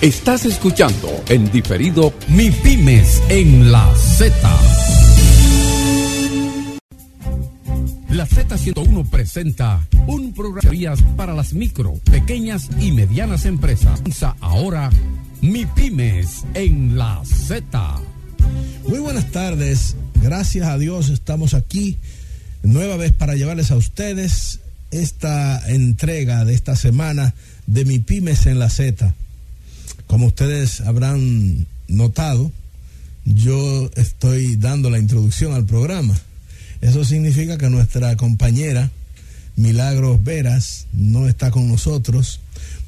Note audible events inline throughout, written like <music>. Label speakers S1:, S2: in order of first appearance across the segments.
S1: Estás escuchando en diferido Mi Pymes en la Z. La Z101 presenta un programa para las micro, pequeñas y medianas empresas. Ahora Mi Pymes en la Z.
S2: Muy buenas tardes. Gracias a Dios estamos aquí nueva vez para llevarles a ustedes esta entrega de esta semana de Mi Pymes en la Z. Como ustedes habrán notado, yo estoy dando la introducción al programa. Eso significa que nuestra compañera Milagros Veras no está con nosotros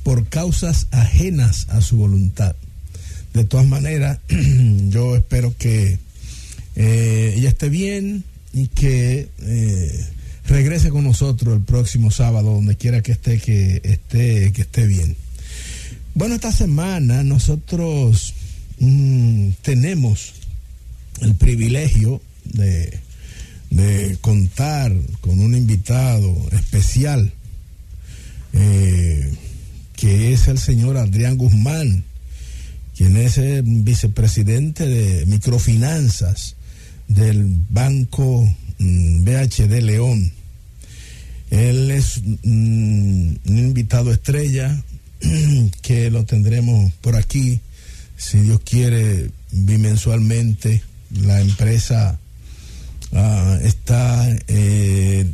S2: por causas ajenas a su voluntad. De todas maneras, <clears throat> yo espero que eh, ella esté bien y que eh, regrese con nosotros el próximo sábado, donde quiera que esté, que esté, que esté bien. Bueno, esta semana nosotros mm, tenemos el privilegio de, contar con un invitado especial, eh, que es el señor Adrián Guzmán, quien es el vicepresidente de microfinanzas del Banco mm, BHD León. Él es mm, un invitado estrella, <clears throat> que lo tendremos por aquí, si Dios quiere, bimensualmente. La empresa ah, está eh,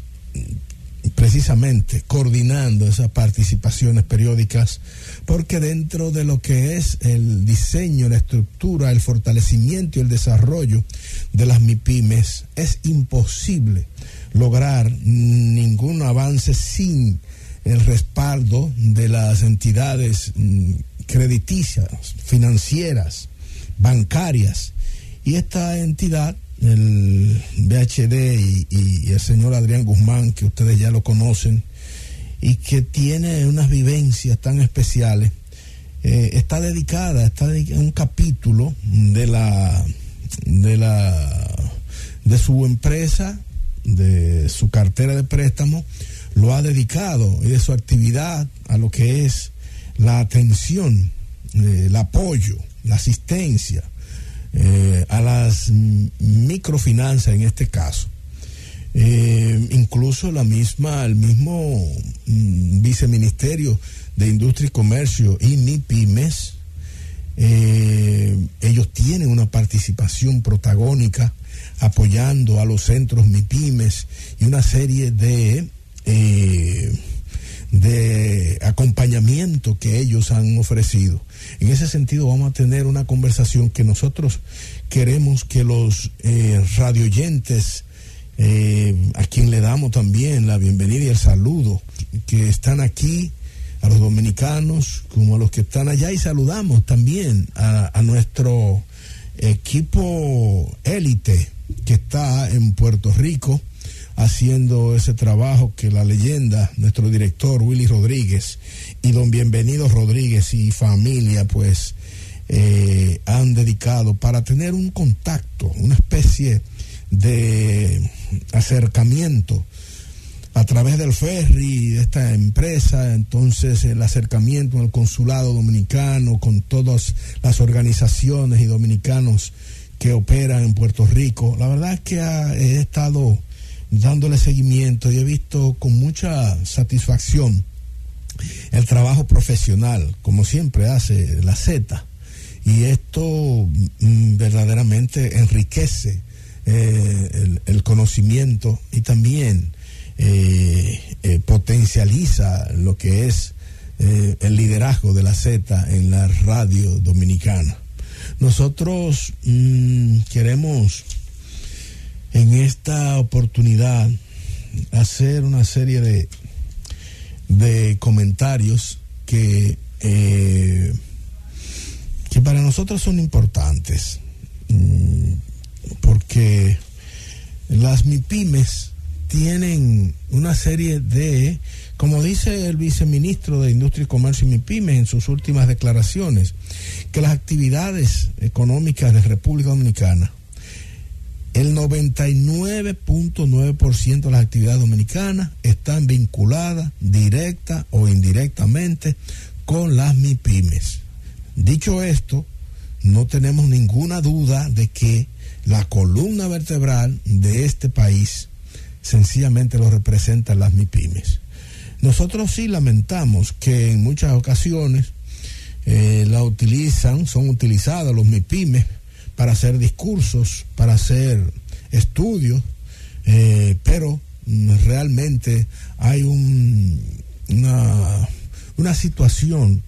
S2: precisamente coordinando esas participaciones periódicas, porque dentro de lo que es el diseño, la estructura, el fortalecimiento y el desarrollo de las MIPIMES, es imposible lograr ningún avance sin el respaldo de las entidades mm, crediticias, financieras, bancarias. Y esta entidad, el BHD y, el señor Adrián Guzmán, que ustedes ya lo conocen, y que tiene unas vivencias tan especiales, eh, está dedicada, está en un capítulo de la, de la, de su empresa, de su cartera de préstamo, lo ha dedicado y de su actividad a lo que es la atención, eh, el apoyo, la asistencia eh, a las microfinanzas en este caso. Eh, incluso la misma, el mismo mm, viceministerio de Industria y Comercio y MIPIMES, ellos tienen una participación protagónica apoyando a los centros MIPIMES y una serie de eh, de acompañamiento que ellos han ofrecido. En ese sentido vamos a tener una conversación que nosotros queremos que los eh, radioyentes, eh, a quien le damos también la bienvenida y el saludo, que están aquí, a los dominicanos como a los que están allá, y saludamos también a, a nuestro equipo élite que está en Puerto Rico haciendo ese trabajo que la leyenda, nuestro director Willy Rodríguez y don Bienvenido Rodríguez y familia, pues eh, han dedicado para tener un contacto, una especie de acercamiento a través del ferry de esta empresa, entonces el acercamiento al consulado dominicano con todas las organizaciones y dominicanos que operan en Puerto Rico. La verdad es que he estado dándole seguimiento y he visto con mucha satisfacción el trabajo profesional, como siempre hace la Z. Y esto mm, verdaderamente enriquece eh, el, conocimiento y también eh, eh, potencializa lo que es el liderazgo de la Z en la radio dominicana. Nosotros mm, queremos en esta oportunidad hacer una serie de, de comentarios que, eh, que para nosotros son importantes, mm, porque las MIPIMES tienen una serie de, como dice el viceministro de Industria y Comercio y MIPIMES en sus últimas declaraciones, que las actividades económicas de República Dominicana el 99.9% de las actividades dominicanas están vinculadas directa o indirectamente con las MIPIMES. Dicho esto, no tenemos ninguna duda de que la columna vertebral de este país sencillamente lo representan las MIPIMES. Nosotros sí lamentamos que en muchas ocasiones eh, la utilizan, son utilizadas los MIPIMES para hacer discursos, para hacer estudios, eh, pero realmente hay un, una, una situación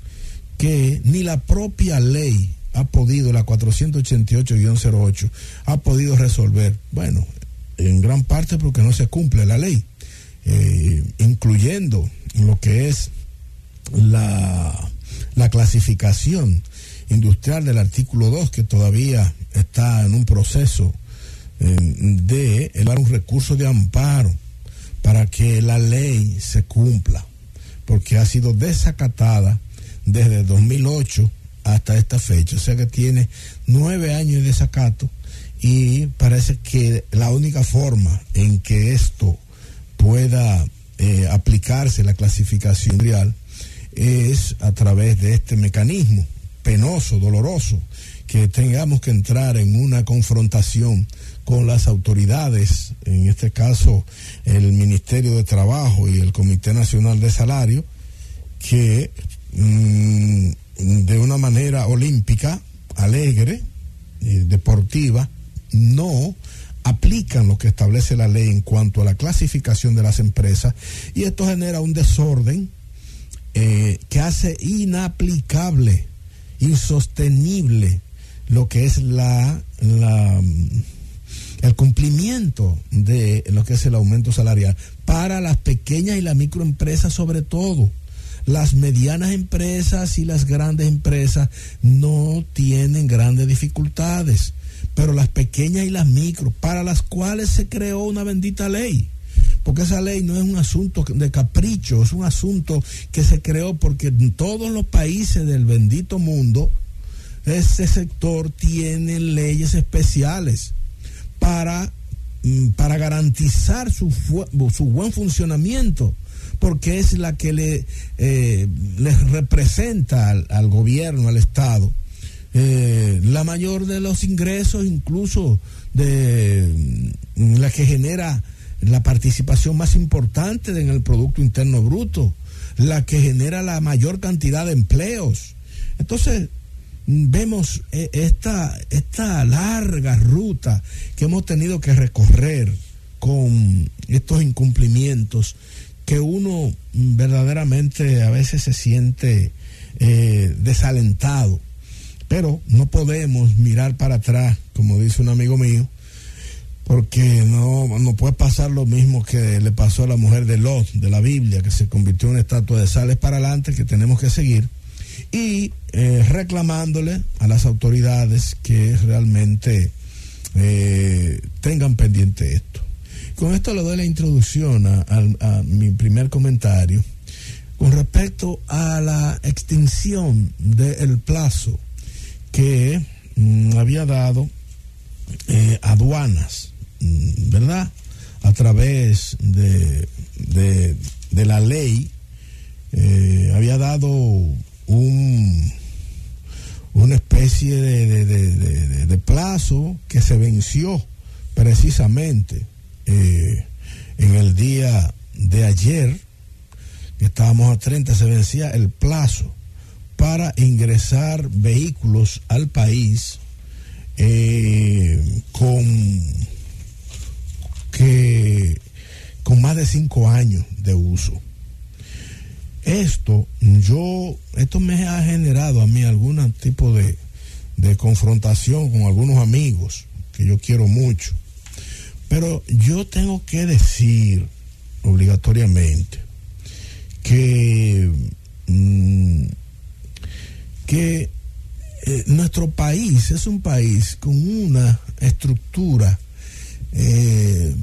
S2: que ni la propia ley ha podido, la 488-08, ha podido resolver. Bueno, en gran parte porque no se cumple la ley, eh, incluyendo lo que es la, la clasificación industrial del artículo 2, que todavía está en un proceso eh, de elevar un recurso de amparo para que la ley se cumpla, porque ha sido desacatada desde 2008 hasta esta fecha, o sea que tiene nueve años de desacato y parece que la única forma en que esto pueda eh, aplicarse la clasificación real es a través de este mecanismo penoso, doloroso, que tengamos que entrar en una confrontación con las autoridades, en este caso el Ministerio de Trabajo y el Comité Nacional de Salario, que mm, de una manera olímpica, alegre, eh, deportiva, no aplican lo que establece la ley en cuanto a la clasificación de las empresas y esto genera un desorden eh, que hace inaplicable, insostenible lo que es la, el cumplimiento de lo que es el aumento salarial para las pequeñas y las microempresas sobre todo. Las medianas empresas y las grandes empresas no tienen grandes dificultades pero las pequeñas y las micro, para las cuales se creó una bendita ley. Porque esa ley no es un asunto de capricho, es un asunto que se creó porque en todos los países del bendito mundo, ese sector tiene leyes especiales para, mm, para garantizar su, su buen funcionamiento porque es la que le, eh, representa al, gobierno, al Estado, eh, la mayor de los ingresos, incluso de mm, la que genera la participación más importante en el Producto Interno Bruto, la que genera la mayor cantidad de empleos. Entonces, vemos eh, esta, esta larga ruta que hemos tenido que recorrer con estos incumplimientos que uno mm, verdaderamente a veces se siente eh, desalentado pero no podemos mirar para atrás, como dice un amigo mío, porque no, no puede pasar lo mismo que le pasó a la mujer de Lot, de la Biblia, que se convirtió en una estatua de sales para adelante, que tenemos que seguir, y eh, reclamándole a las autoridades que realmente eh, tengan pendiente esto. Con esto le doy la introducción a, mi primer comentario con respecto a la extinción del plazo que mm, había dado eh, aduanas, ¿verdad? A través de, de, la ley, eh, había dado un, una especie de, de, plazo que se venció precisamente eh, en el día de ayer, que estábamos a 30, se vencía el plazo para ingresar vehículos al país eh, con, que, con más de cinco años de uso. Esto, yo, esto me ha generado a mí algún tipo de, de confrontación con algunos amigos que yo quiero mucho. Pero yo tengo que decir obligatoriamente que mm, que eh, nuestro país es un país con una estructura eh,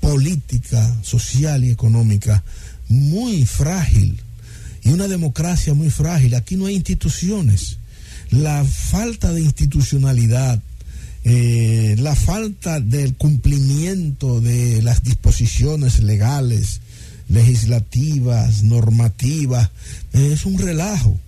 S2: política, social y económica muy frágil y una democracia muy frágil. Aquí no hay instituciones. La falta de institucionalidad, eh, la falta del cumplimiento de las disposiciones legales, legislativas, normativas, es un relajo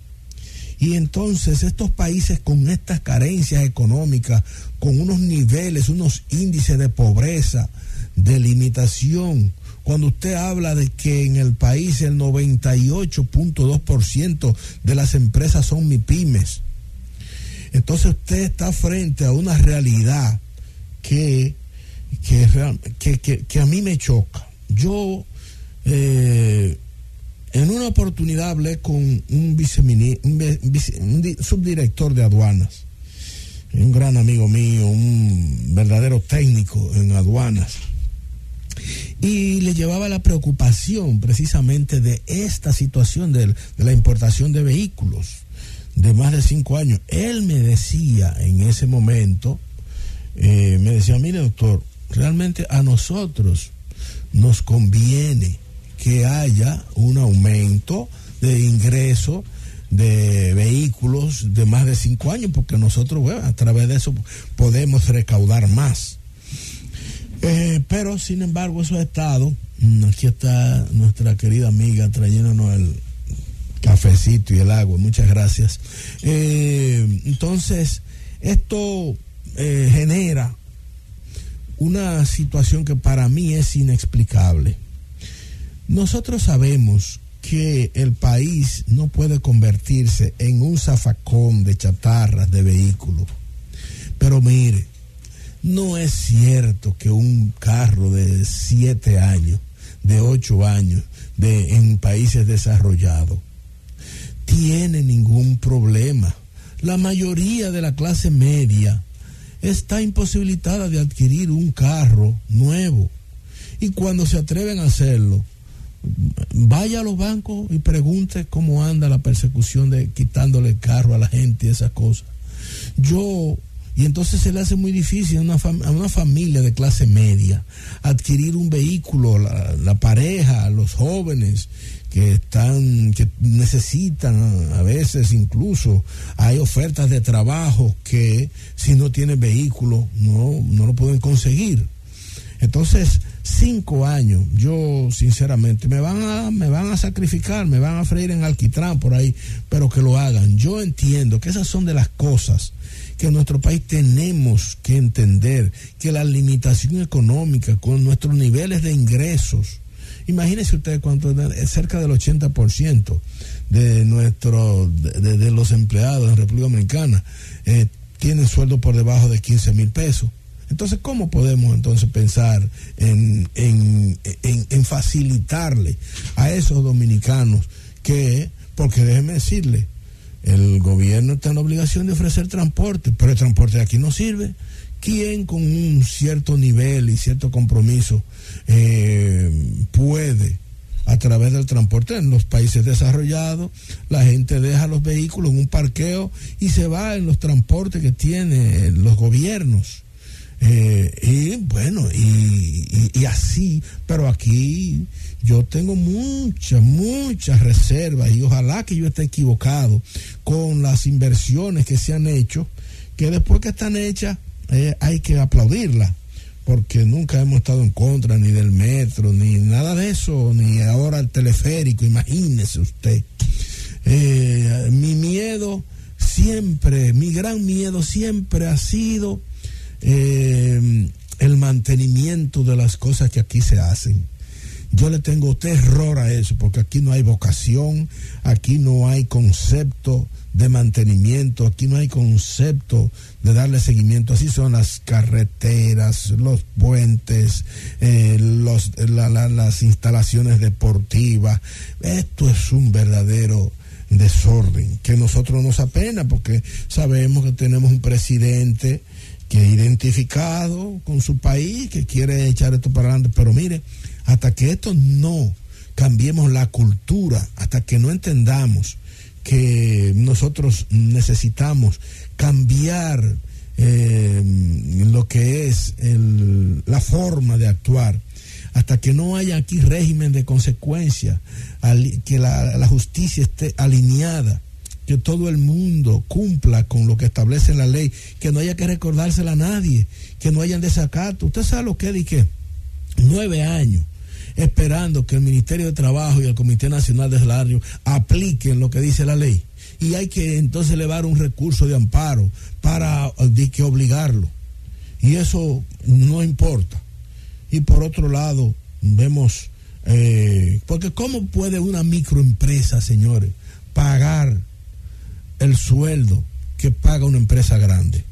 S2: Y entonces estos países con estas carencias económicas, con unos niveles, unos índices de pobreza, de limitación, cuando usted habla de que en el país el 98.2% de las empresas son MIPIMES, entonces usted está frente a una realidad que, que, a mí me choca. Yo eh, en una oportunidad hablé con un, subdirector de aduanas, un gran amigo mío, un verdadero técnico en aduanas, y le llevaba la preocupación precisamente de esta situación de la importación de vehículos de más de cinco años. Él me decía en ese momento, eh, me decía, mire doctor, realmente a nosotros nos conviene que haya un aumento de ingreso de vehículos de más de cinco años, porque nosotros a través de eso podemos recaudar más. Eh, pero sin embargo eso ha estado, mm, aquí está nuestra querida amiga trayéndonos el, cafecito y el agua. Muchas gracias. Eh, entonces, esto eh, genera una situación que para mí es inexplicable. Nosotros sabemos que el país no puede convertirse en un zafacón de chatarras de vehículos. Pero mire, no es cierto que un carro de siete años, de ocho años, de, en países desarrollados, tiene ningún problema. La mayoría de la clase media está imposibilitada de adquirir un carro nuevo. Y cuando se atreven a hacerlo, vaya a los bancos y pregunte cómo anda la persecución de quitándole el carro a la gente y esas cosas. Yo, y entonces se le hace muy difícil a una, a una familia de clase media adquirir un vehículo, la, la pareja, los jóvenes que están, que necesitan a veces incluso, hay ofertas de trabajo que si no tienen vehículo no, no lo pueden conseguir. Entonces, cinco años, yo sinceramente, me van, a, me van a sacrificar, me van a freír en alquitrán por ahí, pero que lo hagan. Yo entiendo que esas son de las cosas que en nuestro país tenemos que entender, que la limitación económica con nuestros niveles de ingresos, Imagínense ustedes cuánto cerca del 80% de nuestro de, los empleados en República Dominicana eh, tienen sueldo por debajo de 15 mil pesos. Entonces, ¿cómo podemos entonces pensar en, en, en, facilitarle a esos dominicanos que, porque déjeme decirle, el gobierno está en la obligación de ofrecer transporte, pero el transporte de aquí no sirve. ¿Quién con un cierto nivel y cierto compromiso eh, puede, a través del transporte en los países desarrollados, la gente deja los vehículos en un parqueo y se va en los transportes que tienen los gobiernos? Eh, y bueno, y, y, así, pero aquí yo tengo muchas, muchas reservas y ojalá que yo esté equivocado con las inversiones que se han hecho, que después que están hechas eh, hay que aplaudirla, porque nunca hemos estado en contra ni del metro, ni nada de eso, ni ahora el teleférico, imagínese usted. Eh, mi miedo siempre, mi gran miedo siempre ha sido eh, el mantenimiento de las cosas que aquí se hacen. Yo le tengo terror a eso, porque aquí no hay vocación, aquí no hay concepto de mantenimiento, aquí no hay concepto de darle seguimiento, así son las carreteras, los puentes, eh, los, las instalaciones deportivas, esto es un verdadero desorden que nosotros nos apena porque sabemos que tenemos un presidente que identificado con su país, que quiere echar esto para adelante, pero mire, hasta que esto no cambiemos la cultura, hasta que no entendamos que nosotros necesitamos cambiar eh, lo que es la forma de actuar hasta que no haya aquí régimen de consecuencia, que la, justicia esté alineada, que todo el mundo cumpla con lo que establece la ley, que no haya que recordársela a nadie, que no hayan desacato. Usted sabe lo que dije, nueve años esperando que el Ministerio de Trabajo y el Comité Nacional de Salario apliquen lo que dice la ley. y hay que entonces elevar un recurso de amparo para de que obligarlo. Y eso no importa. Y por otro lado, vemos, eh, porque ¿cómo puede una microempresa, señores, pagar el sueldo que paga una empresa grande?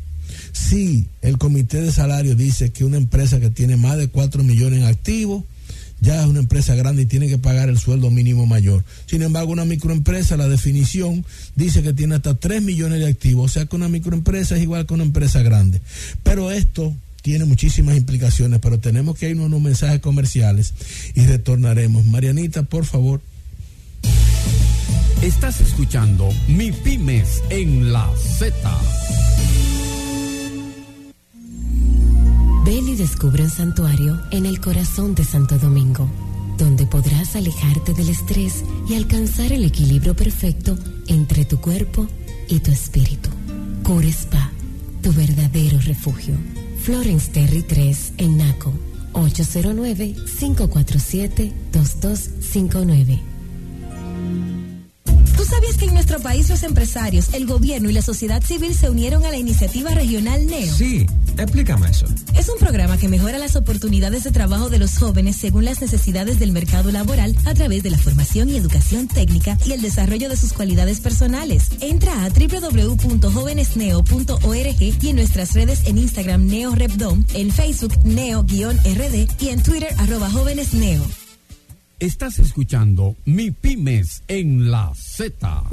S2: Si el comité de salario dice que una empresa que tiene más de 4 millones en activos, ya es una empresa grande y tiene que pagar el sueldo mínimo mayor. Sin embargo, una microempresa, la definición dice que tiene hasta 3 millones de activos, o sea que una microempresa es igual que una empresa grande. Pero esto tiene muchísimas implicaciones, pero tenemos que irnos a unos mensajes comerciales y retornaremos. Marianita, por favor.
S1: Estás escuchando Mi Pymes en la Z.
S3: Ven y descubre un santuario en el corazón de Santo Domingo, donde podrás alejarte del estrés y alcanzar el equilibrio perfecto entre tu cuerpo y tu espíritu. Core Spa, tu verdadero refugio. Florence Terry 3 en Naco, 809-547-2259.
S4: ¿Tú sabías que en nuestro país los empresarios, el gobierno y la sociedad civil se unieron a la iniciativa regional NEO?
S5: Sí, explícame eso.
S4: Es un programa que mejora las oportunidades de trabajo de los jóvenes según las necesidades del mercado laboral a través de la formación y educación técnica y el desarrollo de sus cualidades personales. Entra a www.jovenesneo.org y en nuestras redes en Instagram Neo Repdom, en Facebook Neo-RD y en Twitter arroba Jóvenes Neo.
S1: Estás escuchando Mi Pymes en la Z.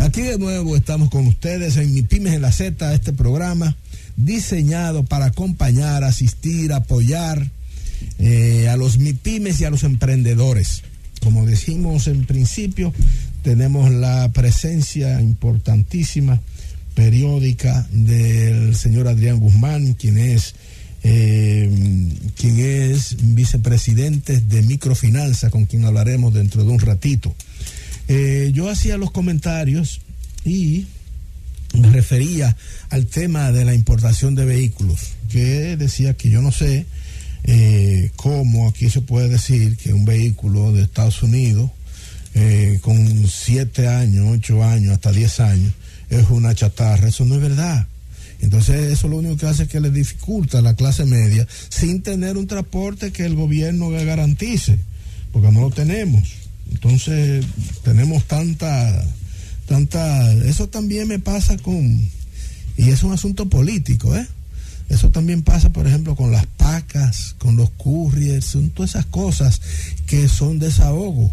S2: Aquí de nuevo estamos con ustedes en Mi Pymes en la Z, este programa diseñado para acompañar, asistir, apoyar eh, a los MIPIMES y a los emprendedores. Como decimos en principio, tenemos la presencia importantísima, periódica, del señor Adrián Guzmán, quien es eh, quien es vicepresidente de Microfinanza, con quien hablaremos dentro de un ratito. Eh, yo hacía los comentarios y me refería al tema de la importación de vehículos, que decía que yo no sé eh, cómo aquí se puede decir que un vehículo de Estados Unidos con siete años, ocho años, hasta diez años, es una chatarra. Eso no es verdad. Entonces eso lo único que hace es que le dificulta a la clase media sin tener un transporte que el gobierno garantice, porque no lo tenemos. Entonces tenemos tanta, tanta, eso también me pasa con, y es un asunto político, ¿eh? Eso también pasa, por ejemplo, con las pacas, con los couriers, son todas esas cosas que son desahogo.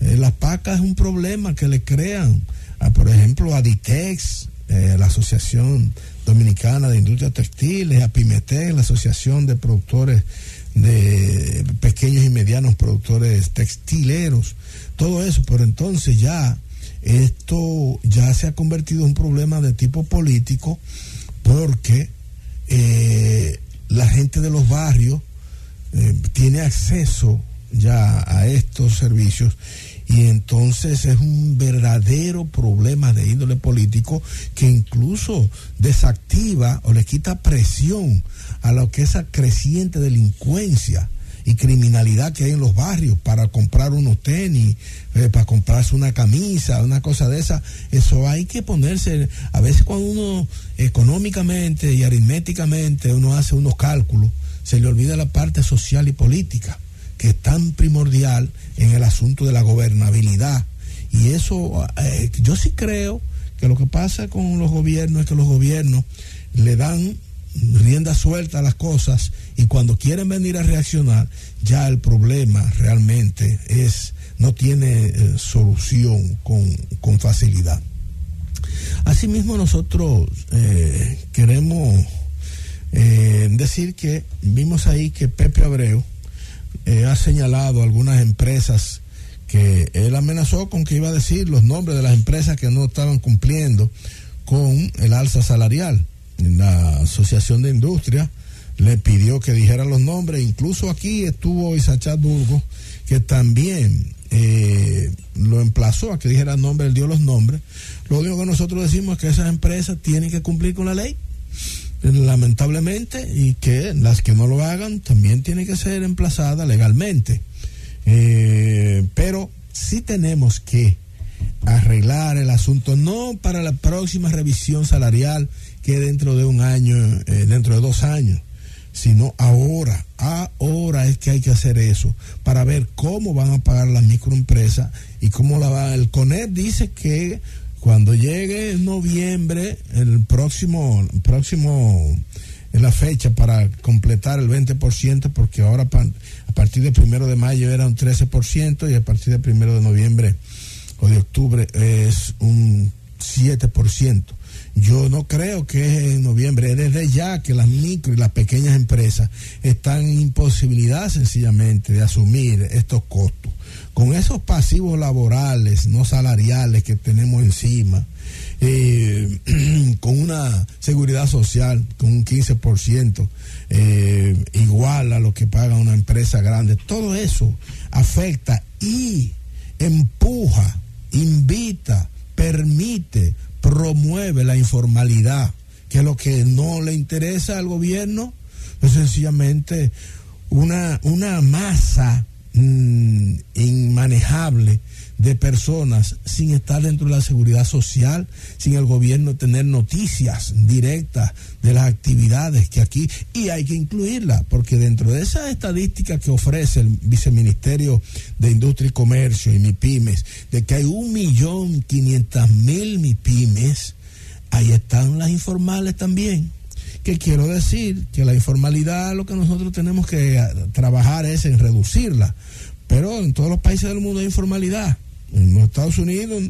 S2: Eh, las pacas es un problema que le crean, a, por ejemplo, a Ditex, eh, la Asociación Dominicana de Industria Textiles, APIMETEC, la Asociación de Productores de Pequeños y Medianos Productores Textileros, todo eso, pero entonces ya esto ya se ha convertido en un problema de tipo político porque eh, la gente de los barrios eh, tiene acceso ya a estos servicios y entonces es un verdadero problema de índole político que incluso desactiva o le quita presión a lo que esa creciente delincuencia y criminalidad que hay en los barrios para comprar unos tenis, eh, para comprarse una camisa, una cosa de esa. Eso hay que ponerse, a veces cuando uno económicamente y aritméticamente uno hace unos cálculos, se le olvida la parte social y política que es tan primordial en el asunto de la gobernabilidad. Y eso, eh, yo sí creo que lo que pasa con los gobiernos es que los gobiernos le dan rienda suelta a las cosas y cuando quieren venir a reaccionar, ya el problema realmente es, no tiene eh, solución con, facilidad. Asimismo, nosotros eh, queremos decir que vimos ahí que Pepe Abreu, eh, ha señalado algunas empresas que él amenazó con que iba a decir los nombres de las empresas que no estaban cumpliendo con el alza salarial. La Asociación de Industria le pidió que dijera los nombres, incluso aquí estuvo Isachat Burgos, que también eh, lo emplazó a que dijera el nombre, él dio los nombres. Lo único que nosotros decimos es que esas empresas tienen que cumplir con la ley lamentablemente, y que las que no lo hagan también tienen que ser emplazadas legalmente. Eh, pero sí tenemos que arreglar el asunto, no para la próxima revisión salarial que dentro de un año, eh, dentro de dos años, sino ahora, ahora es que hay que hacer eso, para ver cómo van a pagar las microempresas y cómo la va. El CONEP dice que cuando llegue noviembre, el próximo, próximo, en la fecha para completar el 20%, porque ahora a partir del primero de mayo era un 13% y a partir del primero de noviembre o de octubre es un 7%. Yo no creo que en noviembre, desde ya que las micro y las pequeñas empresas están en imposibilidad sencillamente de asumir estos costos. Con esos pasivos laborales, no salariales que tenemos encima, eh, <clears throat> con una seguridad social con un 15%, eh, igual a lo que paga una empresa grande, todo eso afecta y empuja, invita, permite promueve la informalidad, que es lo que no le interesa al gobierno, es sencillamente una, una masa mm, inmanejable de personas sin estar dentro de la seguridad social, sin el gobierno tener noticias directas de las actividades que aquí, y hay que incluirla, porque dentro de esa estadística que ofrece el Viceministerio de Industria y Comercio y MIPIMES, de que hay un millón quinientas mil MIPIMES, ahí están las informales también. Que quiero decir que la informalidad lo que nosotros tenemos que trabajar es en reducirla, pero en todos los países del mundo hay informalidad en los Estados Unidos,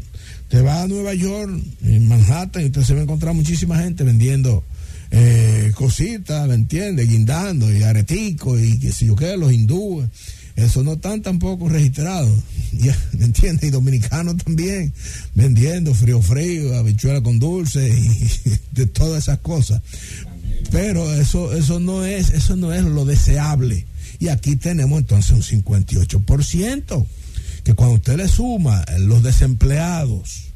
S2: te va a Nueva York, en Manhattan, y usted se va a encontrar muchísima gente vendiendo eh, cositas, ¿me entiende? Guindando y areticos y qué sé yo qué, los hindúes. Eso no están tampoco registrados, <laughs> ¿me entiende? Y dominicanos también, vendiendo frío frío, habichuela con dulce y <laughs> de todas esas cosas. Pero eso, eso no es, eso no es lo deseable. Y aquí tenemos entonces un 58% que cuando usted le suma los desempleados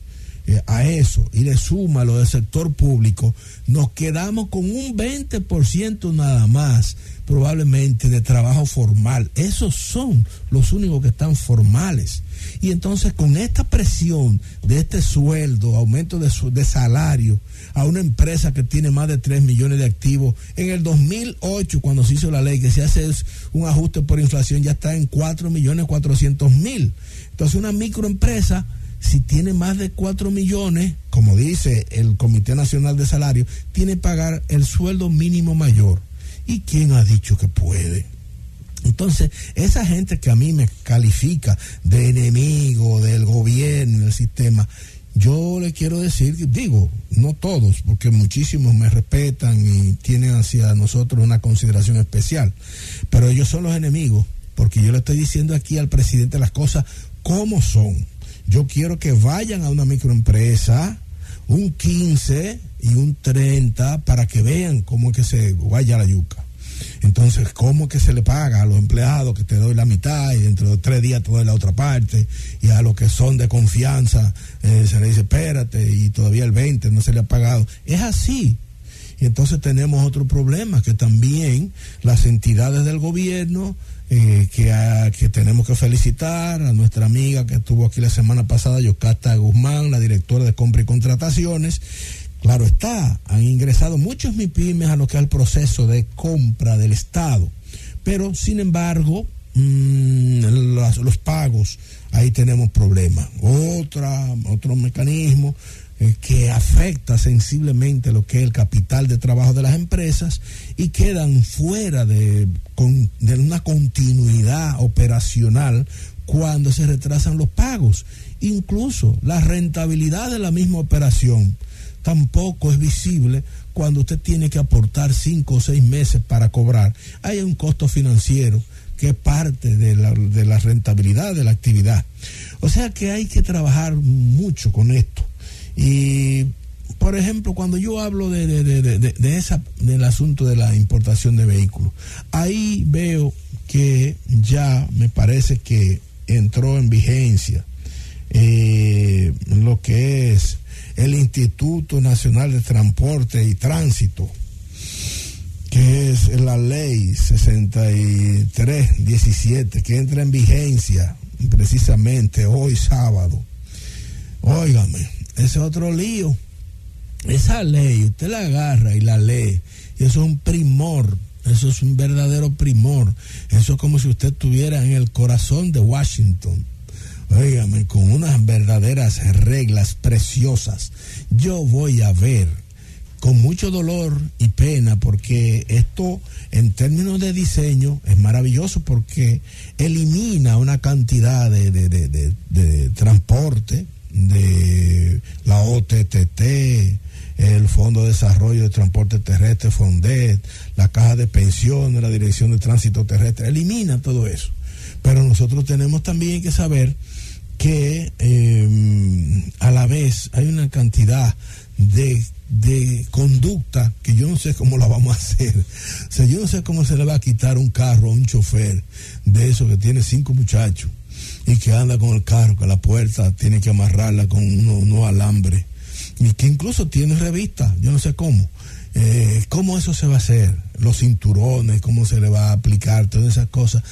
S2: eh, a eso y le suma lo del sector público, nos quedamos con un 20% nada más probablemente de trabajo formal. Esos son los únicos que están formales. Y entonces con esta presión de este sueldo, aumento de, de salario a una empresa que tiene más de 3 millones de activos, en el 2008 cuando se hizo la ley que se hace un ajuste por inflación ya está en 4 millones 400 mil. Entonces una microempresa si tiene más de 4 millones, como dice el Comité Nacional de Salario, tiene que pagar el sueldo mínimo mayor. ¿Y quién ha dicho que puede? Entonces, esa gente que a mí me califica de enemigo del gobierno, del sistema, yo le quiero decir, digo, no todos, porque muchísimos me respetan y tienen hacia nosotros una consideración especial, pero ellos son los enemigos, porque yo le estoy diciendo aquí al presidente las cosas como son. Yo quiero que vayan a una microempresa, un 15 y un 30 para que vean cómo es que se vaya la yuca. Entonces, ¿cómo que se le paga a los empleados que te doy la mitad y dentro de tres días te doy la otra parte? Y a los que son de confianza eh, se le dice, espérate, y todavía el 20 no se le ha pagado. Es así. Y entonces tenemos otro problema, que también las entidades del gobierno, eh, que, que tenemos que felicitar a nuestra amiga que estuvo aquí la semana pasada, Yocasta Guzmán, la directora de compra y contrataciones, Claro está, han ingresado muchos MIPIMES a lo que es el proceso de compra del Estado, pero sin embargo, mm, los, pagos, ahí tenemos problemas. Otra, otro mecanismo eh, que afecta sensiblemente lo que es el capital de trabajo de las empresas y quedan fuera de, de una continuidad operacional cuando se retrasan los pagos. Incluso la rentabilidad de la misma operación tampoco es visible cuando usted tiene que aportar cinco o seis meses para cobrar. Hay un costo financiero que es parte de la, de la rentabilidad de la actividad. O sea que hay que trabajar mucho con esto. Y, por ejemplo, cuando yo hablo de, de, esa, del asunto de la importación de vehículos, ahí veo que ya me parece que entró en vigencia eh, lo que es el Instituto Nacional de Transporte y Tránsito, que es la ley 6317, que entra en vigencia precisamente hoy sábado. Óigame, ese otro lío. Esa ley, usted la agarra y la lee, y eso es un primor, eso es un verdadero primor. Eso es como si usted estuviera en el corazón de Washington. Óigame, con unas verdaderas reglas preciosas. Yo voy a ver con mucho dolor y pena porque esto en términos de diseño es maravilloso porque elimina una cantidad de, de transporte de la OTTT, el Fondo de Desarrollo de Transporte Terrestre, FONDET, la Caja de Pensiones, la Dirección de Tránsito Terrestre, elimina todo eso. Pero nosotros tenemos también que saber que em, a la vez hay una cantidad de, de, conducta que yo no sé cómo la vamos a hacer. O sea, yo no sé cómo se le va a quitar un carro a un chofer de eso que tiene cinco muchachos y que anda con el carro, que la puerta tiene que amarrarla con unos uno alambres y que incluso tiene revista, yo no sé cómo. Eh, ¿Cómo eso se va a hacer? Los cinturones, cómo se le va a aplicar, todas esas cosas.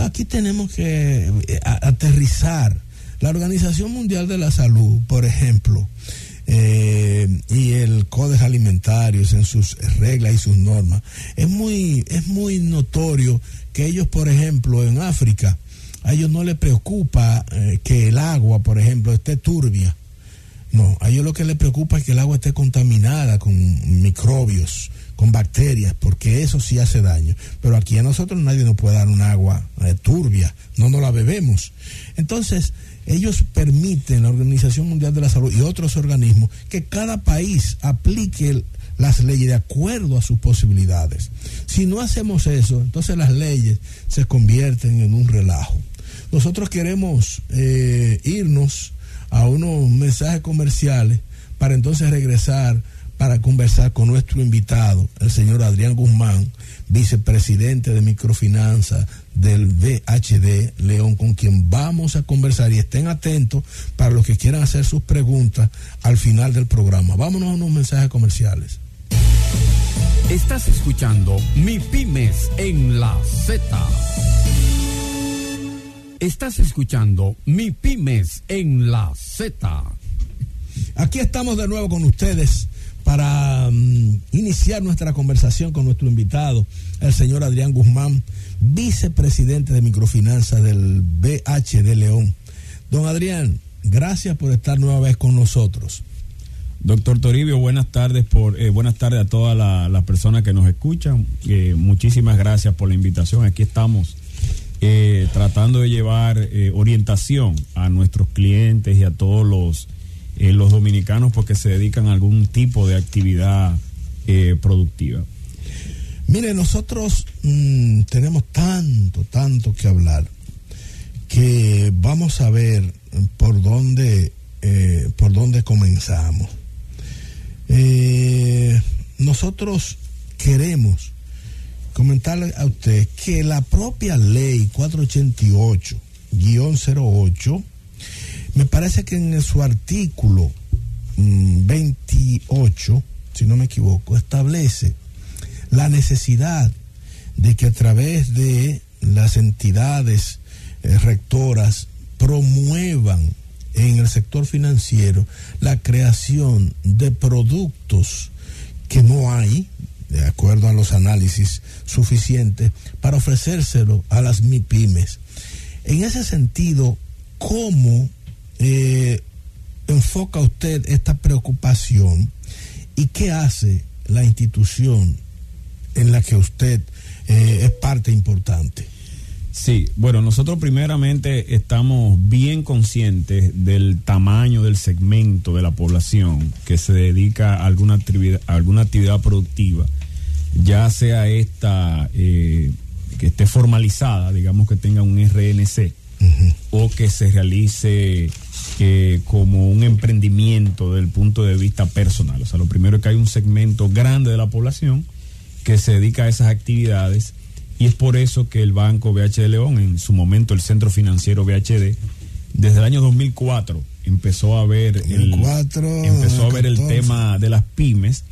S2: aquí tenemos que eh, aterrizar. La Organización Mundial de la Salud, por ejemplo, eh, y el Código Alimentarios en sus reglas y sus normas, es muy, es muy notorio que ellos, por ejemplo, en África, a ellos no les preocupa que el agua, por ejemplo, esté turbia no, a ellos lo que les preocupa es que el agua esté contaminada con microbios, con bacterias, porque eso sí hace daño. Pero aquí a nosotros nadie nos puede dar un agua eh, turbia, no nos la bebemos. Entonces, ellos permiten, la Organización Mundial de la Salud y otros organismos, que cada país aplique las leyes de acuerdo a sus posibilidades. Si no hacemos eso, entonces las leyes se convierten en un relajo. Nosotros queremos eh, irnos a unos mensajes comerciales para entonces regresar para conversar con nuestro invitado, el señor Adrián Guzmán, vicepresidente de microfinanza del VHD León, con quien vamos a conversar y estén atentos para los que quieran hacer sus preguntas al final del programa. Vámonos a unos mensajes comerciales.
S1: Estás escuchando Mi Pymes en la Z. Estás escuchando Mi Pymes en la Z.
S2: Aquí estamos de nuevo con ustedes para mm, iniciar nuestra conversación con nuestro invitado, el señor Adrián Guzmán, vicepresidente de microfinanzas del BH de León. Don Adrián, gracias por estar nueva vez con nosotros.
S5: Doctor Toribio, buenas tardes por eh, buenas tardes a todas las personas que nos escuchan. Eh, muchísimas gracias por la invitación. Aquí estamos eh, tratando de llevar orientación a nuestros clientes y a todos los, eh, los dominicanos porque se dedican a algún tipo de actividad productiva.
S2: Mire, nosotros mm, tenemos tanto, tanto que hablar que vamos a ver por dónde, por dónde comenzamos. nosotros queremos comentarle a usted que la propia ley 488-08, me parece que en su artículo 28, mm, si no me equivoco, establece la necesidad de que a través de las entidades eh, rectoras promuevan en el sector financiero la creación de productos que no hay, de acuerdo a los análisis suficientes, para ofrecérselo a las MIPIMES. En ese sentido, ¿cómo eh, enfoca usted esta preocupación y qué hace la institución en la que usted eh, es parte importante?
S5: Sí, bueno, nosotros primeramente estamos bien conscientes del tamaño del segmento de la población que se dedica a alguna actividad, alguna actividad productiva, ya sea esta eh, que esté formalizada, digamos que tenga un RNC, o que se realice eh, como un emprendimiento desde el punto de vista personal. O sea, lo primero es que hay un segmento grande de la población que se dedica a esas actividades y es por eso que el Banco BH de León, en su momento el Centro Financiero BHD, desde el año 2004 empezó a ver el, empezó a ver el tema de las pymes.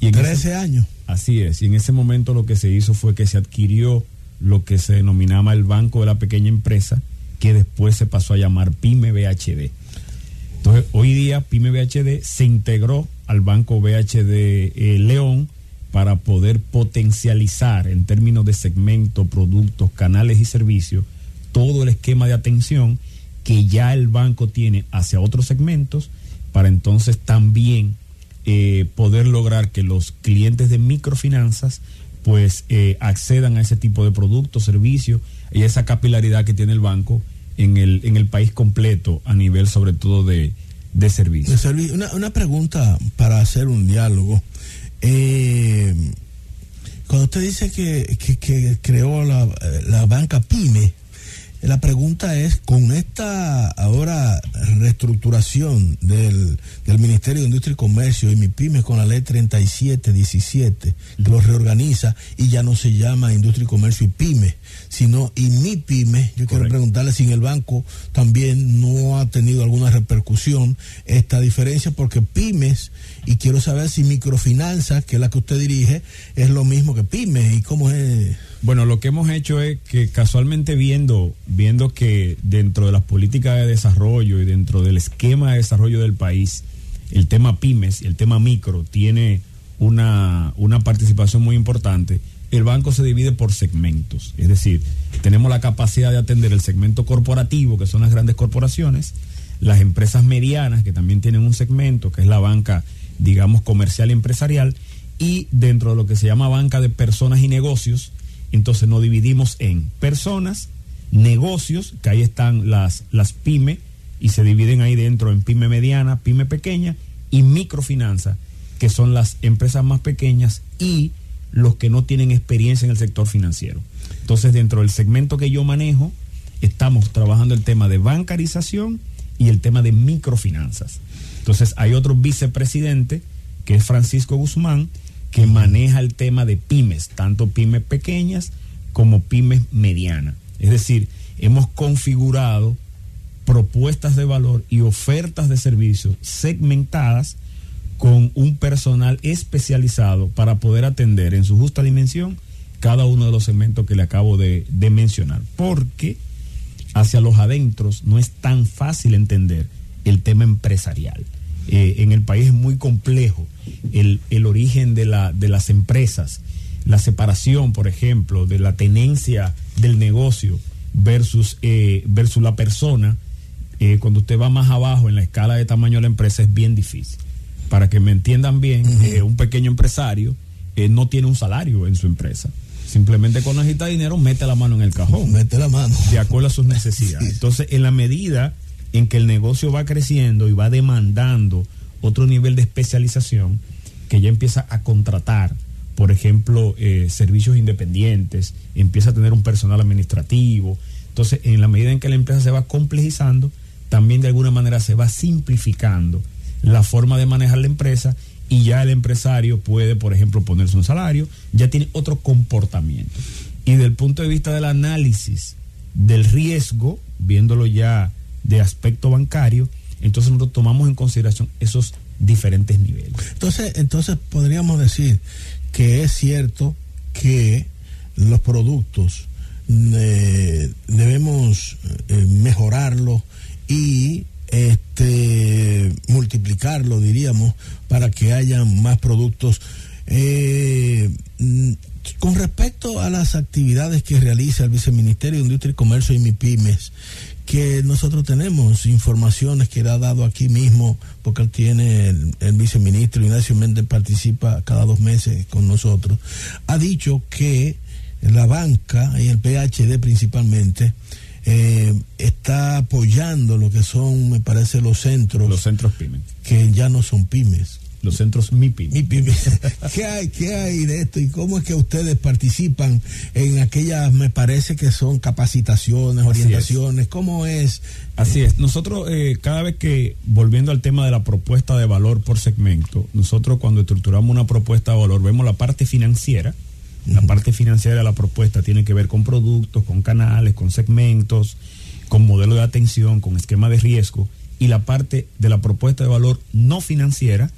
S2: Y en 13 años.
S5: Así es, y en ese momento lo que se hizo fue que se adquirió lo que se denominaba el Banco de la Pequeña Empresa, que después se pasó a llamar PYME BHD. Entonces, hoy día Pyme BHD se integró al Banco BHD eh, León para poder potencializar en términos de segmentos, productos, canales y servicios todo el esquema de atención que ya el banco tiene hacia otros segmentos para entonces también eh, poder lograr que los clientes de microfinanzas pues eh, accedan a ese tipo de productos, servicios y esa capilaridad que tiene el banco en el, en el país completo a nivel sobre todo de, de servicios.
S2: Una, una, pregunta para hacer un diálogo. Eh, cuando usted dice que, que, creó la, la banca PYME, la pregunta es, con esta ahora reestructuración del, Ministerio de Industria y Comercio y mi pyme con la ley 3717, que lo reorganiza y ya no se llama Industria y Comercio y Pyme, sino y mi pyme, yo quiero preguntarle si en el banco también no ha tenido alguna repercusión esta diferencia, porque pymes, y quiero saber si microfinanzas, que es la que usted dirige, es lo mismo que pyme y cómo es...
S5: Bueno, lo que hemos hecho es que casualmente viendo, viendo que dentro de las políticas de desarrollo y dentro del esquema de desarrollo del país, el tema pymes y el tema micro tiene una, una participación muy importante, el banco se divide por segmentos. Es decir, tenemos la capacidad de atender el segmento corporativo, que son las grandes corporaciones, las empresas medianas, que también tienen un segmento, que es la banca, digamos, comercial y empresarial, y dentro de lo que se llama banca de personas y negocios, entonces nos dividimos en personas, negocios, que ahí están las, las pyme, y se dividen ahí dentro en pyme mediana, pyme pequeña, y microfinanza, que son las empresas más pequeñas y los que no tienen experiencia en el sector financiero. Entonces, dentro del segmento que yo manejo, estamos trabajando el tema de bancarización y el tema de microfinanzas. Entonces, hay otro vicepresidente, que es Francisco Guzmán, que maneja el tema de pymes, tanto pymes pequeñas como pymes medianas. Es decir, hemos configurado propuestas de valor y ofertas de servicios segmentadas con un personal especializado para poder atender en su justa dimensión cada uno de los segmentos que le acabo de, mencionar. Porque hacia los adentros no es tan fácil entender el tema empresarial. Eh, en el país es muy complejo el, origen de, la, de las empresas, la separación, por ejemplo, de la tenencia del negocio versus, eh, versus la persona, eh, cuando usted va más abajo en la escala de tamaño de la empresa es bien difícil. Para que me entiendan bien, un pequeño empresario no tiene un salario en su empresa. Simplemente cuando necesita dinero, mete la mano en el cajón.
S2: Mete la mano.
S5: De acuerdo a sus necesidades. Entonces, en la medida en que el negocio va creciendo y va demandando otro nivel de especialización, que ya empieza a contratar, por ejemplo, eh, servicios independientes, empieza a tener un personal administrativo. Entonces, en la medida en que la empresa se va complejizando, también de alguna manera se va simplificando la forma de manejar la empresa y ya el empresario puede, por ejemplo, ponerse un salario, ya tiene otro comportamiento. Y del punto de vista del análisis del riesgo, viéndolo ya de aspecto bancario, entonces nosotros tomamos en consideración esos diferentes niveles.
S2: Entonces, entonces podríamos decir que es cierto que los productos eh, debemos eh, mejorarlos y este multiplicarlo diríamos para que haya más productos eh, con respecto a las actividades que realiza el Viceministerio de Industria y Comercio y MIPIMES, que nosotros tenemos informaciones que él ha dado aquí mismo, porque él tiene el, viceministro Ignacio Méndez participa cada dos meses con nosotros, ha dicho que la banca y el PHD principalmente eh, está apoyando lo que son, me parece, los centros.
S5: Los centros pymes.
S2: Que ya no son pymes
S5: los centros MIPI. <laughs>
S2: ¿Qué hay, ¿Qué hay de esto y cómo es que ustedes participan en aquellas, me parece que son capacitaciones, orientaciones? ¿Cómo es?
S5: Así es. Nosotros, eh, cada vez que, volviendo al tema de la propuesta de valor por segmento, nosotros cuando estructuramos una propuesta de valor, vemos la parte financiera. La parte financiera de la propuesta tiene que ver con productos, con canales, con segmentos, con modelo de atención, con esquema de riesgo. Y la parte de la propuesta de valor no financiera,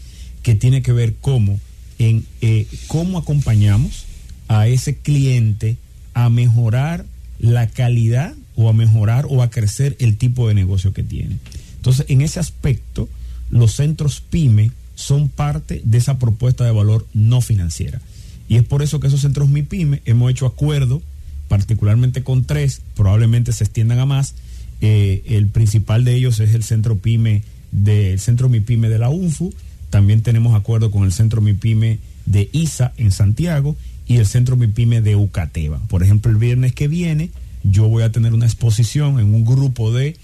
S5: que tiene que ver cómo, en, eh, cómo acompañamos a ese cliente a mejorar la calidad o a mejorar o a crecer el tipo de negocio que tiene. Entonces, en ese aspecto, los centros PYME son parte de esa propuesta de valor no financiera. Y es por eso que esos centros MIPYME hemos hecho acuerdo, particularmente con tres, probablemente se extiendan a más. Eh, el principal de ellos es el centro PYME del centro MIPYME de la UNFU. También tenemos acuerdo con el centro MIPYME de ISA en Santiago y el centro MIPYME de Ucateba. Por ejemplo, el viernes que viene yo voy a tener una exposición en un grupo de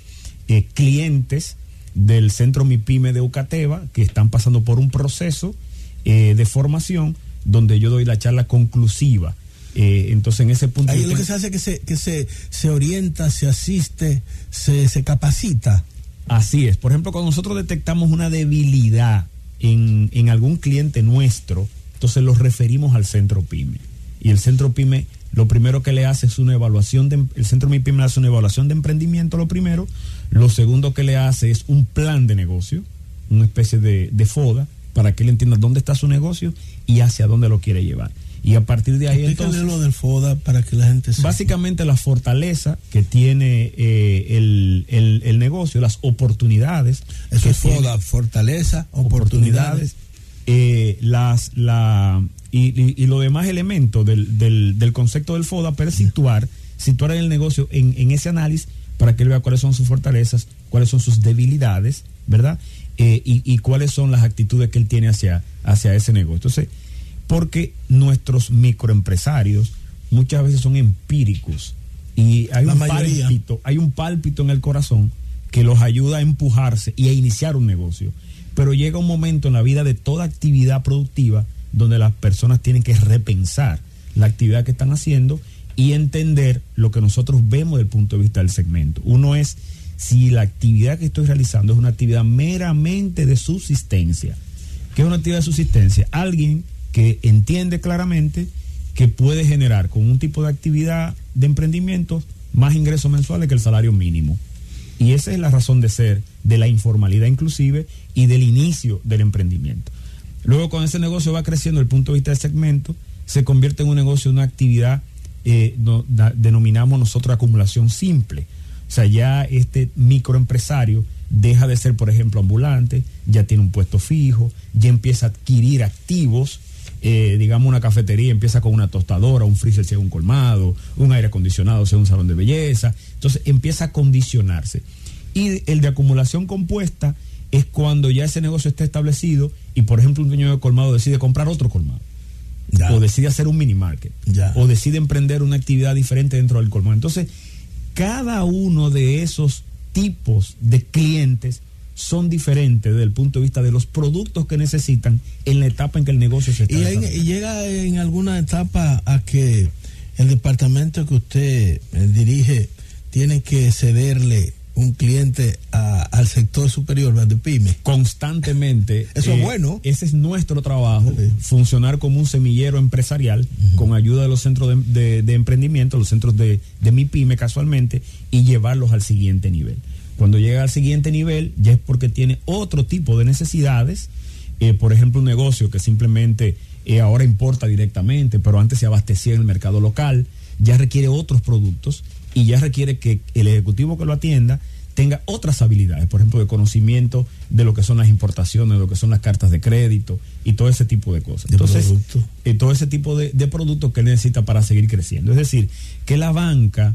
S5: eh, clientes del centro MIPYME de Ucateba que están pasando por un proceso eh, de formación donde yo doy la charla conclusiva. Eh, entonces, en ese punto.
S2: Ahí lo que se hace es que se, que se, se orienta, se asiste, se, se capacita.
S5: Así es. Por ejemplo, cuando nosotros detectamos una debilidad en, algún cliente nuestro, entonces los referimos al centro PYME. Y el centro PYME lo primero que le hace es una evaluación, de, el centro MIPYME le hace una evaluación de emprendimiento, lo primero. Lo segundo que le hace es un plan de negocio, una especie de, de FODA, para que él entienda dónde está su negocio y hacia dónde lo quiere llevar. Y a partir de ahí entonces...
S2: lo del FODA para que la gente
S5: sepa. Básicamente la fortaleza que tiene eh, el, el, el, negocio, las oportunidades.
S2: Eso es FODA, fortaleza, oportunidades. oportunidades
S5: eh, las, la, y, y, y los demás elementos del, del, del, concepto del FODA, pero situar, situar el negocio en, en ese análisis para que él vea cuáles son sus fortalezas, cuáles son sus debilidades, ¿verdad? Eh, y, y, cuáles son las actitudes que él tiene hacia, hacia ese negocio. Entonces, porque nuestros microempresarios muchas veces son empíricos y hay un, pálpito, hay un pálpito en el corazón que los ayuda a empujarse y a iniciar un negocio. Pero llega un momento en la vida de toda actividad productiva donde las personas tienen que repensar la actividad que están haciendo y entender lo que nosotros vemos desde el punto de vista del segmento. Uno es si la actividad que estoy realizando es una actividad meramente de subsistencia. ¿Qué es una actividad de subsistencia? Alguien que entiende claramente que puede generar con un tipo de actividad de emprendimiento más ingresos mensuales que el salario mínimo. Y esa es la razón de ser de la informalidad inclusive y del inicio del emprendimiento. Luego cuando ese negocio va creciendo desde el punto de vista del segmento, se convierte en un negocio, una actividad, eh, denominamos nosotros acumulación simple o sea, ya este microempresario deja de ser, por ejemplo, ambulante, ya tiene un puesto fijo, ya empieza a adquirir activos, eh, digamos una cafetería empieza con una tostadora, un freezer sea un colmado, un aire acondicionado sea un salón de belleza, entonces empieza a condicionarse. Y el de acumulación compuesta es cuando ya ese negocio está establecido y, por ejemplo, un dueño de colmado decide comprar otro colmado. Ya. O decide hacer un mini market. Ya. O decide emprender una actividad diferente dentro del colmado. Entonces, cada uno de esos tipos de clientes son diferentes desde el punto de vista de los productos que necesitan en la etapa en que el negocio se está
S2: y, en, y llega en alguna etapa a que el departamento que usted eh, dirige tiene que cederle un cliente a, al sector superior de pyme.
S5: Constantemente. <laughs>
S2: Eso eh, es bueno.
S5: Ese es nuestro trabajo, sí. funcionar como un semillero empresarial uh -huh. con ayuda de los centros de, de, de emprendimiento, los centros de, de mi pyme casualmente, y llevarlos al siguiente nivel. Cuando llega al siguiente nivel, ya es porque tiene otro tipo de necesidades. Eh, por ejemplo, un negocio que simplemente eh, ahora importa directamente, pero antes se abastecía en el mercado local, ya requiere otros productos y ya requiere que el ejecutivo que lo atienda tenga otras habilidades, por ejemplo, de conocimiento de lo que son las importaciones, de lo que son las cartas de crédito y todo ese tipo de cosas.
S2: De
S5: Entonces, eh, todo ese tipo de, de productos que necesita para seguir creciendo. Es decir, que la banca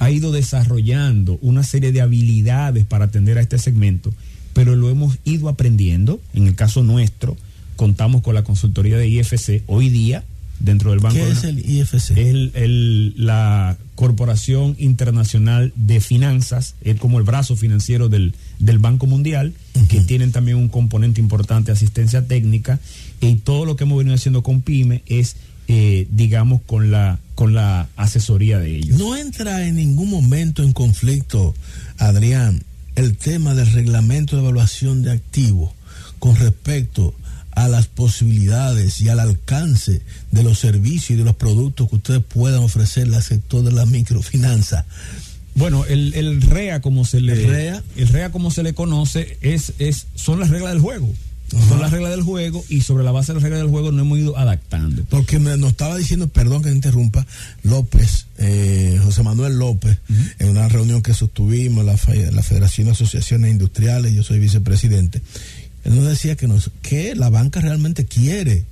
S5: ha ido desarrollando una serie de habilidades para atender a este segmento, pero lo hemos ido aprendiendo. En el caso nuestro, contamos con la consultoría de IFC hoy día dentro del banco.
S2: ¿Qué es el IFC?
S5: Es el, el, la Corporación Internacional de Finanzas, es como el brazo financiero del, del Banco Mundial, uh -huh. que tienen también un componente importante de asistencia técnica, y todo lo que hemos venido haciendo con PYME es, eh, digamos, con la, con la asesoría de ellos.
S2: No entra en ningún momento en conflicto, Adrián, el tema del reglamento de evaluación de activos con respecto a las posibilidades y al alcance de los servicios y de los productos que ustedes puedan ofrecerle al sector de la microfinanza.
S5: Bueno, el, el REA como se le
S2: ¿El REA?
S5: el REA como se le conoce es, es son las reglas del juego. Son las reglas del juego y sobre la base de las reglas del juego nos hemos ido adaptando.
S2: Porque me, nos estaba diciendo, perdón que interrumpa, López, eh, José Manuel López, en una reunión que sostuvimos, la, la Federación de Asociaciones Industriales, yo soy vicepresidente, él nos decía que, nos, que la banca realmente quiere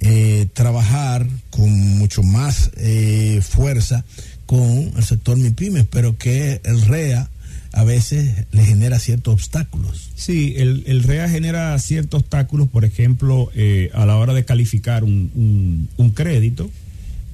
S2: eh, trabajar con mucho más eh, fuerza con el sector MIPIMES, pero que el REA a veces le genera ciertos obstáculos.
S5: Sí, el, el REA genera ciertos obstáculos, por ejemplo, eh, a la hora de calificar un, un, un crédito,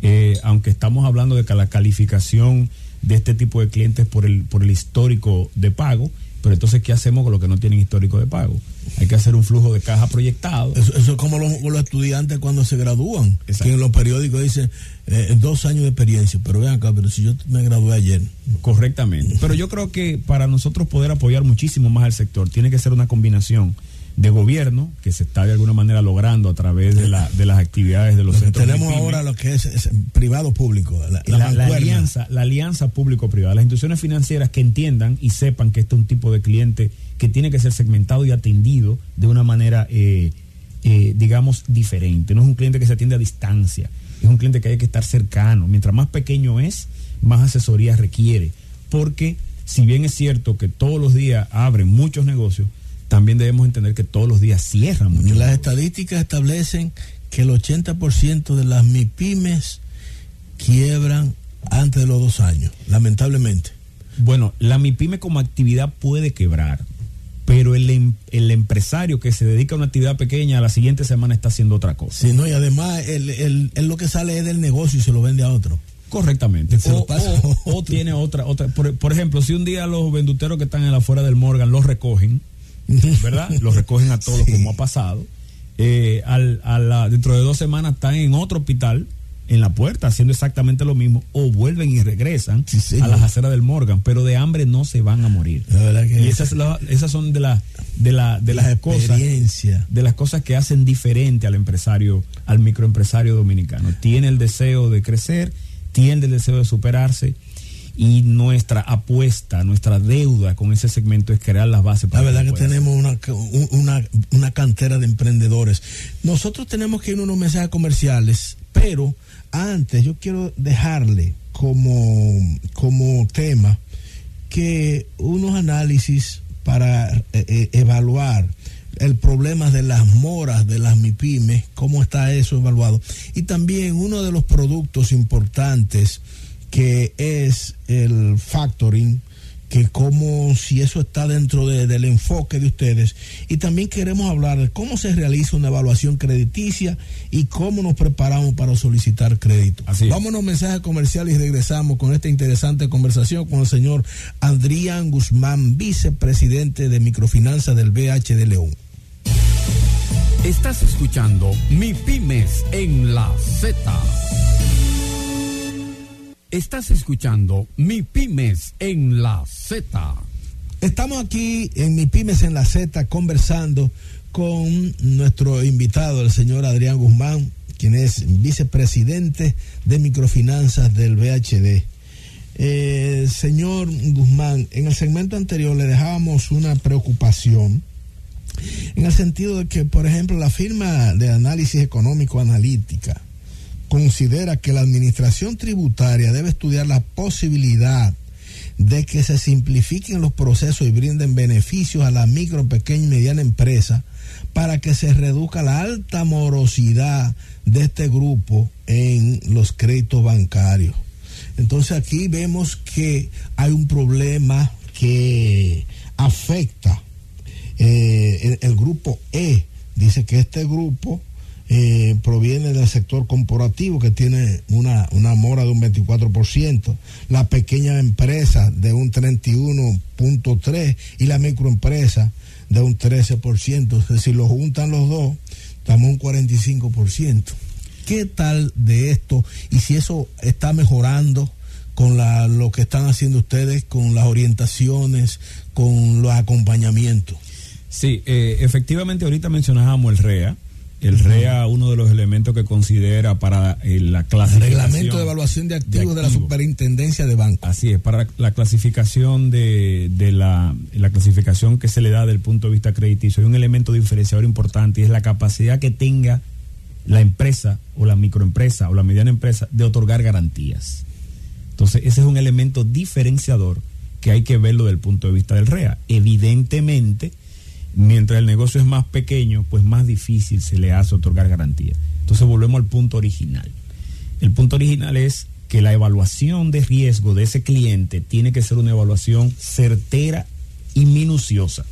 S5: eh, aunque estamos hablando de que la calificación de este tipo de clientes por el, por el histórico de pago, pero entonces, ¿qué hacemos con los que no tienen histórico de pago? Hay que hacer un flujo de caja proyectado.
S2: Eso, eso es como los, los, estudiantes cuando se gradúan, Exacto. que en los periódicos dicen eh, dos años de experiencia, pero vean acá, pero si yo me gradué ayer.
S5: Correctamente. Pero yo creo que para nosotros poder apoyar muchísimo más al sector, tiene que ser una combinación de gobierno que se está de alguna manera logrando a través de, la, de las actividades de los centros.
S2: Tenemos ahora lo que es, es privado público,
S5: la, la, la, alianza, la alianza público-privada, las instituciones financieras que entiendan y sepan que este es un tipo de cliente que tiene que ser segmentado y atendido de una manera, eh, eh, digamos, diferente. No es un cliente que se atiende a distancia, es un cliente que hay que estar cercano. Mientras más pequeño es, más asesoría requiere. Porque si bien es cierto que todos los días abren muchos negocios, también debemos entender que todos los días cierran mucho.
S2: Las estadísticas establecen que el 80% de las MIPIMES quiebran antes de los dos años, lamentablemente.
S5: Bueno, la MIPYME como actividad puede quebrar, pero el, em, el, empresario que se dedica a una actividad pequeña a la siguiente semana está haciendo otra cosa.
S2: Sí, no, y además el, el, el lo que sale es del negocio y se lo vende a otro.
S5: Correctamente. O, o, o, <laughs> tiene otra, otra por, por, ejemplo, si un día los venduteros que están en la afuera del Morgan los recogen, ¿verdad? <laughs> los recogen a todos sí. como ha pasado. Eh, al, a la, dentro de dos semanas están en otro hospital en la puerta haciendo exactamente lo mismo o vuelven y regresan sí, a las aceras del Morgan, pero de hambre no se van a morir. y esas, la, esas son de, la, de, la, de las cosas de las cosas que hacen diferente al empresario, al microempresario dominicano. Tiene el deseo de crecer, tiene el deseo de superarse y nuestra apuesta, nuestra deuda con ese segmento es crear las bases
S2: para La verdad que, que tenemos una, una, una cantera de emprendedores. Nosotros tenemos que ir a unos mensajes comerciales, pero antes yo quiero dejarle como, como tema que unos análisis para eh, eh, evaluar el problema de las moras de las MIPIMES, cómo está eso evaluado. Y también uno de los productos importantes que es el factoring, que como si eso está dentro de, del enfoque de ustedes. Y también queremos hablar de cómo se realiza una evaluación crediticia y cómo nos preparamos para solicitar crédito.
S5: Así
S2: Vámonos mensaje comercial y regresamos con esta interesante conversación con el señor Adrián Guzmán, vicepresidente de microfinanzas del BH de León.
S1: Estás escuchando Mi Pymes en la Z. Estás escuchando Mi Pymes en la Z.
S2: Estamos aquí en Mi Pymes en la Z conversando con nuestro invitado, el señor Adrián Guzmán, quien es vicepresidente de microfinanzas del BHD. Eh, señor Guzmán, en el segmento anterior le dejábamos una preocupación en el sentido de que, por ejemplo, la firma de análisis económico analítica, considera que la administración tributaria debe estudiar la posibilidad de que se simplifiquen los procesos y brinden beneficios a la micro, pequeña y mediana empresa para que se reduzca la alta morosidad de este grupo en los créditos bancarios. Entonces aquí vemos que hay un problema que afecta eh, el, el grupo E. Dice que este grupo eh, proviene del sector corporativo que tiene una, una mora de un 24%, la pequeña empresa de un 31.3% y la microempresa de un 13%. Si lo juntan los dos, estamos un 45%. ¿Qué tal de esto? Y si eso está mejorando con la, lo que están haciendo ustedes, con las orientaciones, con los acompañamientos.
S5: Sí, eh, efectivamente ahorita mencionábamos el REA El REA, uno de los elementos que considera para eh, la clasificación.
S2: Reglamento de evaluación de activos de, la Superintendencia de Bancos.
S5: Así es, para la clasificación de, la, la, clasificación que se le da desde el punto de vista crediticio. Hay un elemento diferenciador importante y es la capacidad que tenga la empresa o la microempresa o la mediana empresa de otorgar garantías. Entonces, ese es un elemento diferenciador que hay que verlo desde el punto de vista del REA. Evidentemente, mientras el negocio es más pequeño, pues más difícil se le hace otorgar garantía. Entonces volvemos al punto original. El punto original es que la evaluación de riesgo de ese cliente tiene que ser una evaluación certera y minuciosa.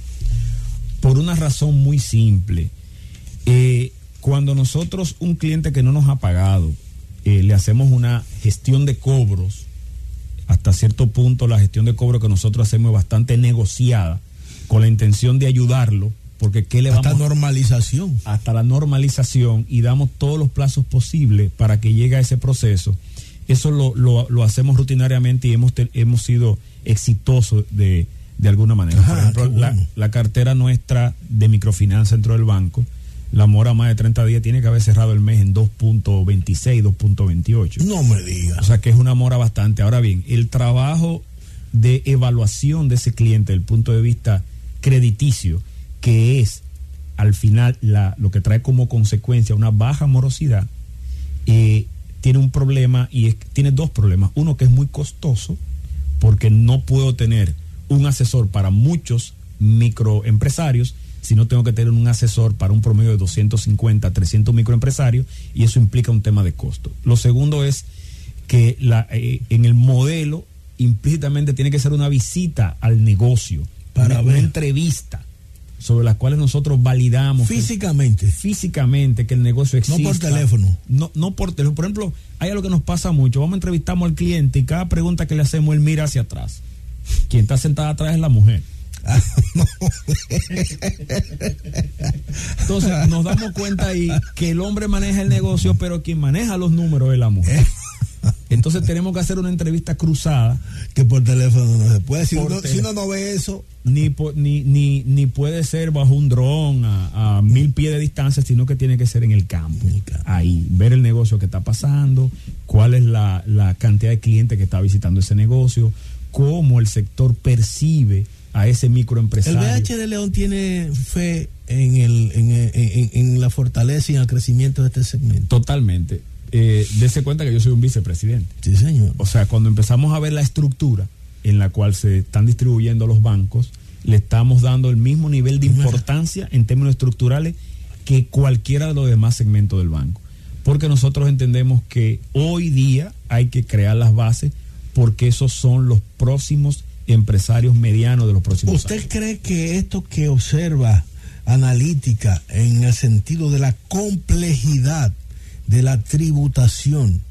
S5: Por una razón muy simple. Eh, cuando nosotros, un cliente que no nos ha pagado, eh, le hacemos una gestión de cobros, hasta cierto punto la gestión de cobro que nosotros hacemos es bastante negociada con la intención de ayudarlo, porque ¿qué le
S2: hasta normalización.
S5: Hasta la normalización y damos todos los plazos posibles para que llegue a ese proceso. Eso lo, lo, hacemos rutinariamente y hemos, hemos sido exitosos de, de alguna manera. Por ejemplo, la, la, cartera nuestra de microfinanza dentro del banco la mora más de 30 días tiene que haber cerrado el mes en 2.26, 2.28.
S2: No me digas.
S5: O sea que es una mora bastante. Ahora bien, el trabajo de evaluación de ese cliente desde el punto de vista crediticio, que es al final la, lo que trae como consecuencia una baja morosidad, eh, tiene un problema y es, tiene dos problemas. Uno que es muy costoso, porque no puedo tener un asesor para muchos microempresarios si no tengo que tener un asesor para un promedio de 250, 300 microempresarios y eso implica un tema de costo. Lo segundo es que la, eh, en el modelo implícitamente tiene que ser una visita al negocio, para una, entrevista sobre las cuales nosotros validamos
S2: físicamente.
S5: físicamente que el negocio existe
S2: no por teléfono.
S5: No no por teléfono. Por ejemplo hay algo que nos pasa mucho. Vamos entrevistamos al cliente y cada pregunta que le hacemos él mira hacia atrás. Quien está sentada atrás es la mujer Entonces nos damos cuenta ahí que el hombre maneja el negocio, pero quien maneja los números es la mujer. <laughs> <laughs> Entonces tenemos que hacer una entrevista cruzada.
S2: Que por teléfono no se puede. Si, uno, no ve eso.
S5: Ni, ni, ni, ni puede ser bajo un dron a, mil pies de distancia, sino que tiene que ser en el campo. Ahí, ver el negocio que está pasando, cuál es la, la cantidad de clientes que está visitando ese negocio, cómo el sector percibe a ese microempresario.
S2: El BH de León tiene fe en, el, en, en, la fortaleza y en el crecimiento de este segmento.
S5: Totalmente. Eh, dese cuenta que yo soy un vicepresidente.
S2: Sí, señor.
S5: O sea, cuando empezamos a ver la estructura en la cual se están distribuyendo los bancos, le estamos dando el mismo nivel de importancia en términos estructurales que cualquiera de los demás segmentos del banco. Porque nosotros entendemos que hoy día hay que crear las bases porque esos son los próximos empresarios medianos de los próximos
S2: ¿Usted años. ¿Usted cree que esto que observa analítica en el sentido de la complejidad de la tributación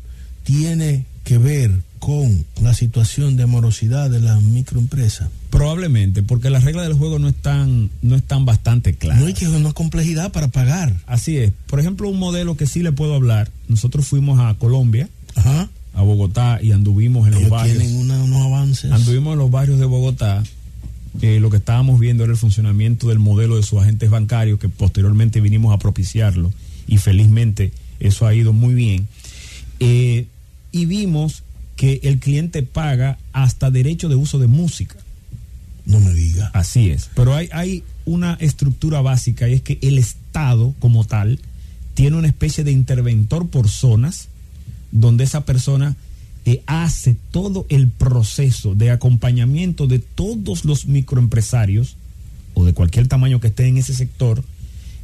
S2: tiene que ver con la situación de morosidad de la microempresa?
S5: Probablemente, porque las reglas del juego no están, no están bastante claras.
S2: No hay que una complejidad para pagar.
S5: Así es. Por ejemplo, un modelo que sí le puedo hablar. Nosotros fuimos a Colombia. Ajá a Bogotá y anduvimos en los barrios.
S2: unos avances.
S5: Anduvimos en los barrios de Bogotá. Eh, lo que estábamos viendo era el funcionamiento del modelo de sus agentes bancarios, que posteriormente vinimos a propiciarlo y felizmente eso ha ido muy bien. Eh, y vimos que el cliente paga hasta derecho de uso de música.
S2: No me diga.
S5: Así es. Pero hay, hay una estructura básica y es que el Estado como tal tiene una especie de interventor por zonas donde esa persona eh, hace todo el proceso de acompañamiento de todos los microempresarios o de cualquier tamaño que esté en ese sector,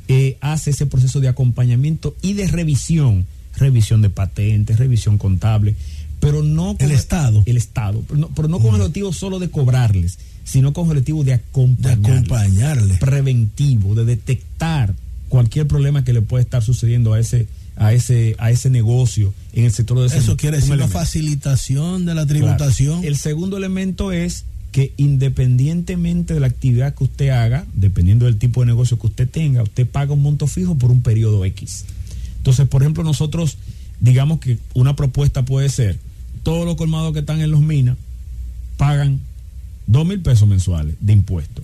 S5: eh, hace ese proceso de acompañamiento y de revisión, revisión de patentes, revisión contable, pero no
S2: con el Estado,
S5: el Estado, pero no, con el objetivo solo de cobrarles, sino con el objetivo de acompañarles, de acompañarles, preventivo, de detectar cualquier problema que le pueda estar sucediendo a ese a ese, a ese negocio en el sector de
S2: Eso quiere decir una facilitación de la tributación.
S5: El segundo elemento es que independientemente de la actividad que usted haga, dependiendo del tipo de negocio que usted tenga, usted paga un monto fijo por un periodo X. Entonces, por ejemplo, nosotros, digamos que una propuesta puede ser, todos los colmados que están en los minas pagan dos mil pesos mensuales de impuestos.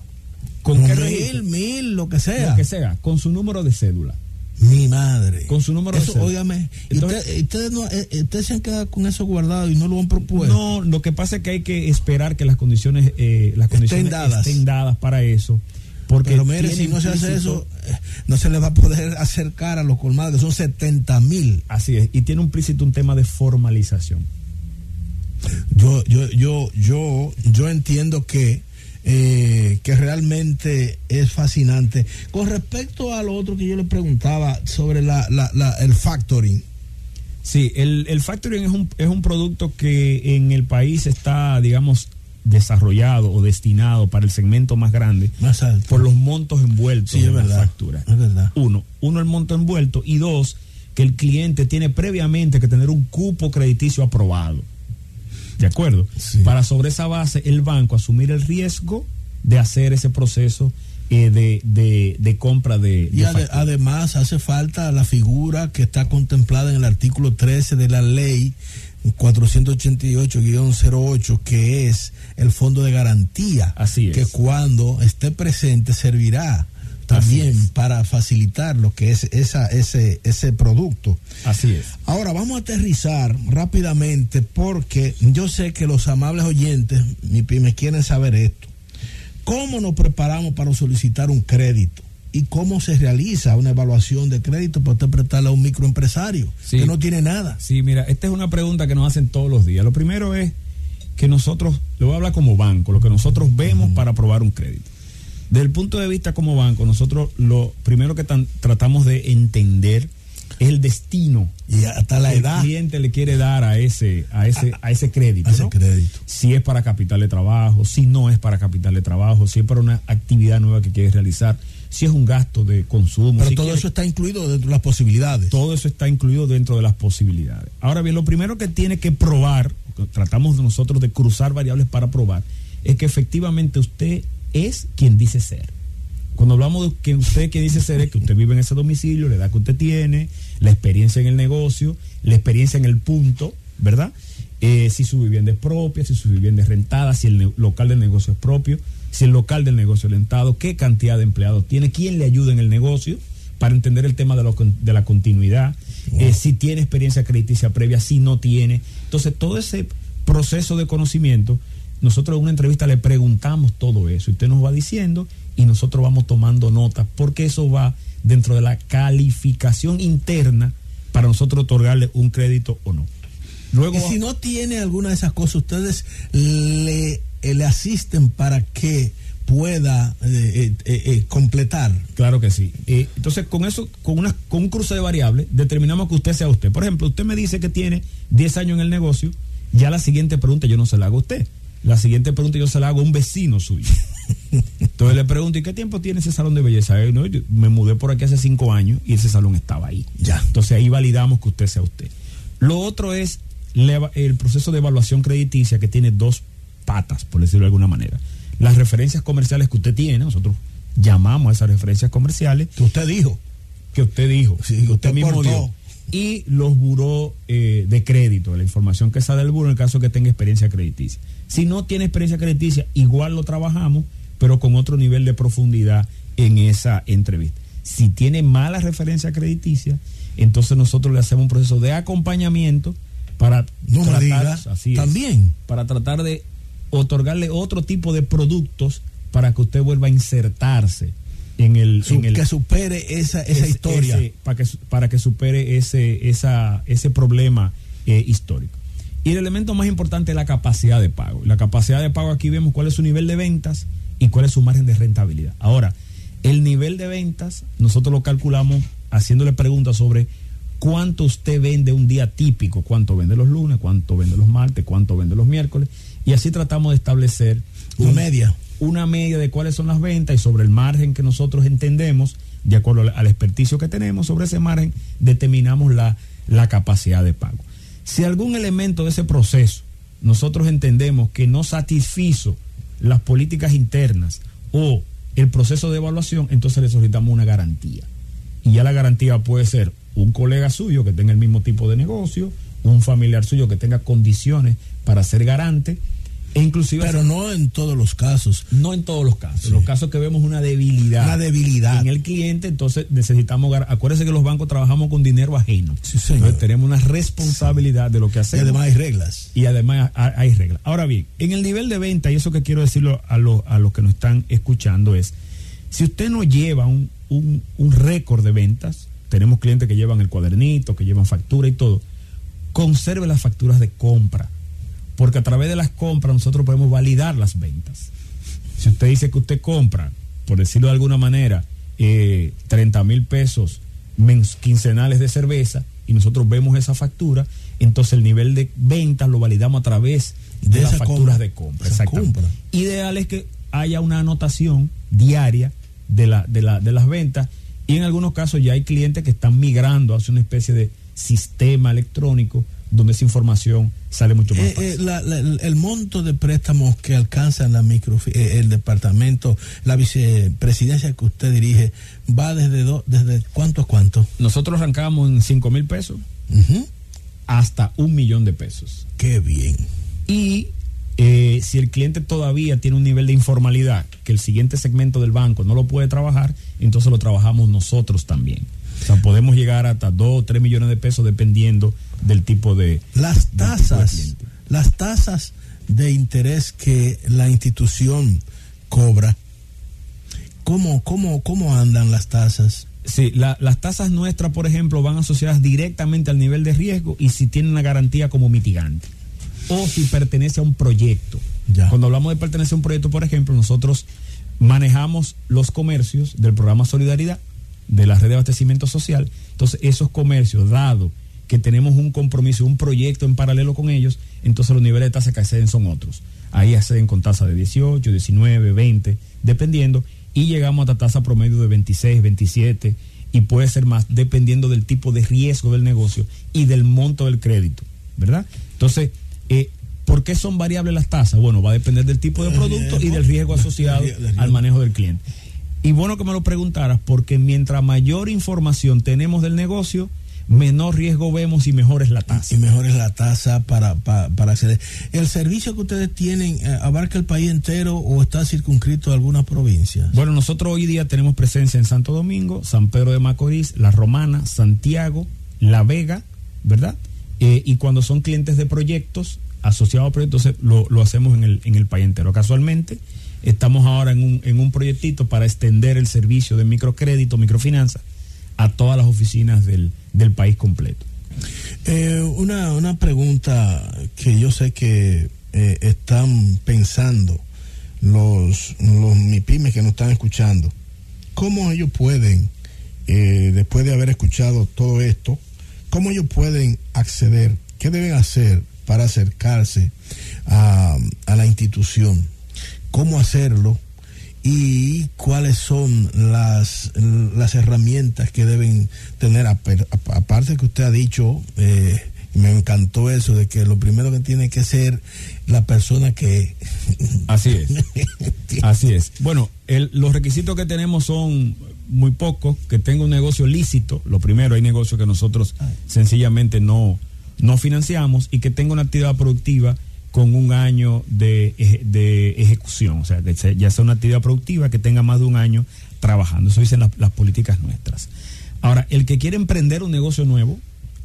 S2: ¿Con qué mil, mil, lo que sea.
S5: Lo que sea, con su número de cédula.
S2: Mi madre.
S5: Con su número
S2: eso,
S5: de
S2: Óigame, ustedes, no, eh, ustedes se han quedado con eso guardado y no lo han propuesto.
S5: No, lo que pasa es que hay que esperar que las condiciones, eh, las condiciones estén dadas. estén dadas para eso. Porque
S2: Pero mire, si no se hace eso, eh, no se le va a poder <laughs> acercar a los colmados, que son 70 mil.
S5: Así es, y tiene implícito un tema de formalización.
S2: Yo, yo, yo, yo, yo entiendo que eh, que realmente es fascinante. Con respecto a lo otro que yo le preguntaba sobre la, el factoring.
S5: Sí, el, el factoring es un, es un producto que en el país está, digamos, desarrollado o destinado para el segmento más grande
S2: más alto.
S5: por los montos envueltos
S2: en
S5: la factura.
S2: Es verdad.
S5: Uno, uno el monto envuelto y dos, que el cliente tiene previamente que tener un cupo crediticio aprobado. ¿De acuerdo? Para sobre esa base el banco asumir el riesgo de hacer ese proceso eh, de, compra de...
S2: Y además hace falta la figura que está contemplada en el artículo 13 de la ley 488-08, que es el fondo de garantía.
S5: Así es.
S2: Que cuando esté presente servirá también para facilitar lo que es esa, ese, ese producto.
S5: Así es.
S2: Ahora vamos a aterrizar rápidamente porque yo sé que los amables oyentes, mi pyme, quieren saber esto. ¿Cómo nos preparamos para solicitar un crédito? ¿Y cómo se realiza una evaluación de crédito para usted prestarle a un microempresario que no tiene nada?
S5: Sí, mira, esta es una pregunta que nos hacen todos los días. Lo primero es que nosotros, lo voy a hablar como banco, lo que nosotros vemos para aprobar un crédito. Desde el punto de vista como banco, nosotros lo primero que tratamos de entender es el destino
S2: y hasta la edad
S5: el cliente le quiere dar a ese a ese a, ese crédito,
S2: ese crédito.
S5: Si es para capital de trabajo, si no es para capital de trabajo, si es para una actividad nueva que quiere realizar, si es un gasto de consumo.
S2: Pero todo eso está incluido dentro de las posibilidades.
S5: Todo eso está incluido dentro de las posibilidades. Ahora bien, lo primero que tiene que probar, tratamos nosotros de cruzar variables para probar, es que efectivamente usted es quien dice ser. Cuando hablamos de que usted quien dice ser es que usted vive en ese domicilio, la edad que usted tiene, la experiencia en el negocio, la experiencia en el punto, ¿verdad? Eh, si su vivienda es propia, si su vivienda es rentada, si el local del negocio es propio, si el local del negocio es rentado, qué cantidad de empleados tiene, quién le ayuda en el negocio para entender el tema de, de la continuidad, eh, si tiene experiencia crediticia previa, si no tiene. Entonces, todo ese proceso de conocimiento nosotros en una entrevista le preguntamos todo eso y usted nos va diciendo y nosotros vamos tomando nota porque eso va dentro de la calificación interna para nosotros otorgarle un crédito o no.
S2: Luego, y si no tiene alguna de esas cosas, ustedes le, le asisten para que pueda eh, eh, eh, completar.
S5: Claro que sí. entonces, con eso, con, una, con un cruce de variables, determinamos que usted sea usted. Por ejemplo, usted me dice que tiene 10 años en el negocio, ya la siguiente pregunta yo no se la hago a usted. La siguiente pregunta yo se la hago a un vecino suyo. Entonces le pregunto, ¿y qué tiempo tiene ese salón de belleza? Eh, me mudé por aquí hace cinco años y ese salón estaba ahí.
S2: Ya.
S5: Entonces ahí validamos que usted sea usted. Lo otro es el proceso de evaluación crediticia que tiene dos patas, por decirlo de alguna manera. Las referencias comerciales que usted tiene, nosotros llamamos a esas referencias comerciales.
S2: Que usted dijo.
S5: Que usted dijo.
S2: Sí, que usted, mismo dio
S5: y los buró eh, de crédito, la información que sale del buro en el caso que tenga experiencia crediticia. Si no tiene experiencia crediticia, igual lo trabajamos, pero con otro nivel de profundidad en esa entrevista. Si tiene mala referencia crediticia, entonces nosotros le hacemos un proceso de acompañamiento para
S2: no tratar, así también
S5: para tratar de otorgarle otro tipo de productos para que usted vuelva a insertarse en el,
S2: que supere esa, esa historia.
S5: para que para que supere ese esa, ese problema eh, histórico. Y el elemento más importante es la capacidad de pago. La capacidad de pago aquí vemos cuál es su nivel de ventas y cuál es su margen de rentabilidad. Ahora el nivel de ventas nosotros lo calculamos haciéndole preguntas sobre cuánto usted vende un día típico cuánto vende los lunes cuánto vende los martes cuánto vende los miércoles y así tratamos de establecer
S2: una media
S5: una media de cuáles son las ventas y sobre el margen que nosotros entendemos, de acuerdo al experticio que tenemos, sobre ese margen determinamos la, la capacidad de pago. Si algún elemento de ese proceso nosotros entendemos que no satisfizo las políticas internas o el proceso de evaluación, entonces le solicitamos una garantía. Y ya la garantía puede ser un colega suyo que tenga el mismo tipo de negocio, un familiar suyo que tenga condiciones para ser garante E inclusive
S2: pero no en todos los casos.
S5: No en todos los casos. En los casos que vemos una debilidad.
S2: Una debilidad.
S5: En el cliente, entonces necesitamos. Acuérdense que los bancos trabajamos con dinero ajeno.
S2: Sí, señor. Entonces
S5: tenemos una responsabilidad de lo que hacemos.
S2: Y además hay reglas.
S5: Y además hay reglas. Ahora bien, en el nivel de venta, y eso que quiero decirlo a, los a los que nos están escuchando es: si usted no lleva un, un, un récord de ventas, tenemos clientes que llevan el cuadernito, que llevan factura y todo, conserve las facturas de compra porque a través de las compras nosotros podemos validar las ventas. Si usted dice que usted compra, por decirlo de alguna manera, 30 eh, mil pesos quincenales de cerveza y nosotros vemos esa factura, entonces el nivel de ventas lo validamos a través de, las facturas de compra.
S2: compra.
S5: Ideal es que haya una anotación diaria de, la, de, la, de las ventas y en algunos casos ya hay clientes que están migrando hacia una especie de sistema electrónico donde esa información sale mucho más
S2: eh, eh, el monto de préstamos que alcanza la micro, eh, el departamento, la vicepresidencia que usted dirige, va desde desde cuánto a cuánto?
S5: Nosotros arrancamos en 5 mil pesos hasta un millón de pesos.
S2: Qué bien.
S5: Y si el cliente todavía tiene un nivel de informalidad que el siguiente segmento del banco no lo puede trabajar, entonces lo trabajamos nosotros también. O sea, podemos llegar hasta 2 o 3 millones de pesos dependiendo del tipo de...
S2: Las tasas, las tasas de interés que la institución cobra, ¿cómo, cómo, cómo andan las tasas?
S5: Sí, las tasas nuestras, por ejemplo, van asociadas directamente al nivel de riesgo y si tienen una garantía como mitigante. O si pertenece a un proyecto. Cuando hablamos de pertenecer a un proyecto, por ejemplo, nosotros manejamos los comercios del programa Solidaridad de la red de abastecimiento social. Entonces, esos comercios, dado que tenemos un compromiso, un proyecto en paralelo con ellos, entonces los niveles de tasa que acceden son otros. Ahí acceden con tasa de 18, 19, 20, dependiendo, y llegamos a tasa promedio de 26, 27 y puede ser más dependiendo del tipo de riesgo del negocio y del monto del crédito, ¿verdad? Entonces, eh, ¿por qué son variables las tasas? Bueno, va a depender del tipo de producto y del riesgo asociado al manejo del cliente. Y bueno que me lo preguntaras, porque mientras mayor información tenemos del negocio, menor riesgo vemos y mejor es la tasa.
S2: Y mejor es la tasa para, para, acceder. ¿El servicio que ustedes tienen eh, abarca el país entero o está circunscrito a algunas provincias?
S5: Bueno, nosotros hoy día tenemos presencia en Santo Domingo, San Pedro de Macorís, La Romana, Santiago, La Vega, ¿verdad? Eh, y cuando son clientes de proyectos, asociados a proyectos, lo, hacemos en el, en el país entero. Casualmente, Estamos ahora en un, en un proyectito para extender el servicio de microcrédito, microfinanza, a todas las oficinas del, país completo.
S2: Eh, una, una pregunta que yo sé que eh, están pensando los, los MIPIMES que nos están escuchando. ¿Cómo ellos pueden, eh, después de haber escuchado todo esto, cómo ellos pueden acceder? ¿Qué deben hacer para acercarse a, a la institución? cómo hacerlo y cuáles son las, las herramientas que deben tener. Aparte que usted ha dicho, eh, me encantó eso, de que lo primero que tiene que ser la persona que... <laughs>
S5: Así es. Así es. Bueno, los requisitos que tenemos son muy pocos, que tenga un negocio lícito, lo primero, hay negocios que nosotros sencillamente no, no financiamos, y que tenga una actividad productiva con un año de, ejecución, o sea, que ya sea una actividad productiva que tenga más de un año trabajando. Eso dicen las, políticas nuestras. Ahora, el que quiere emprender un negocio nuevo,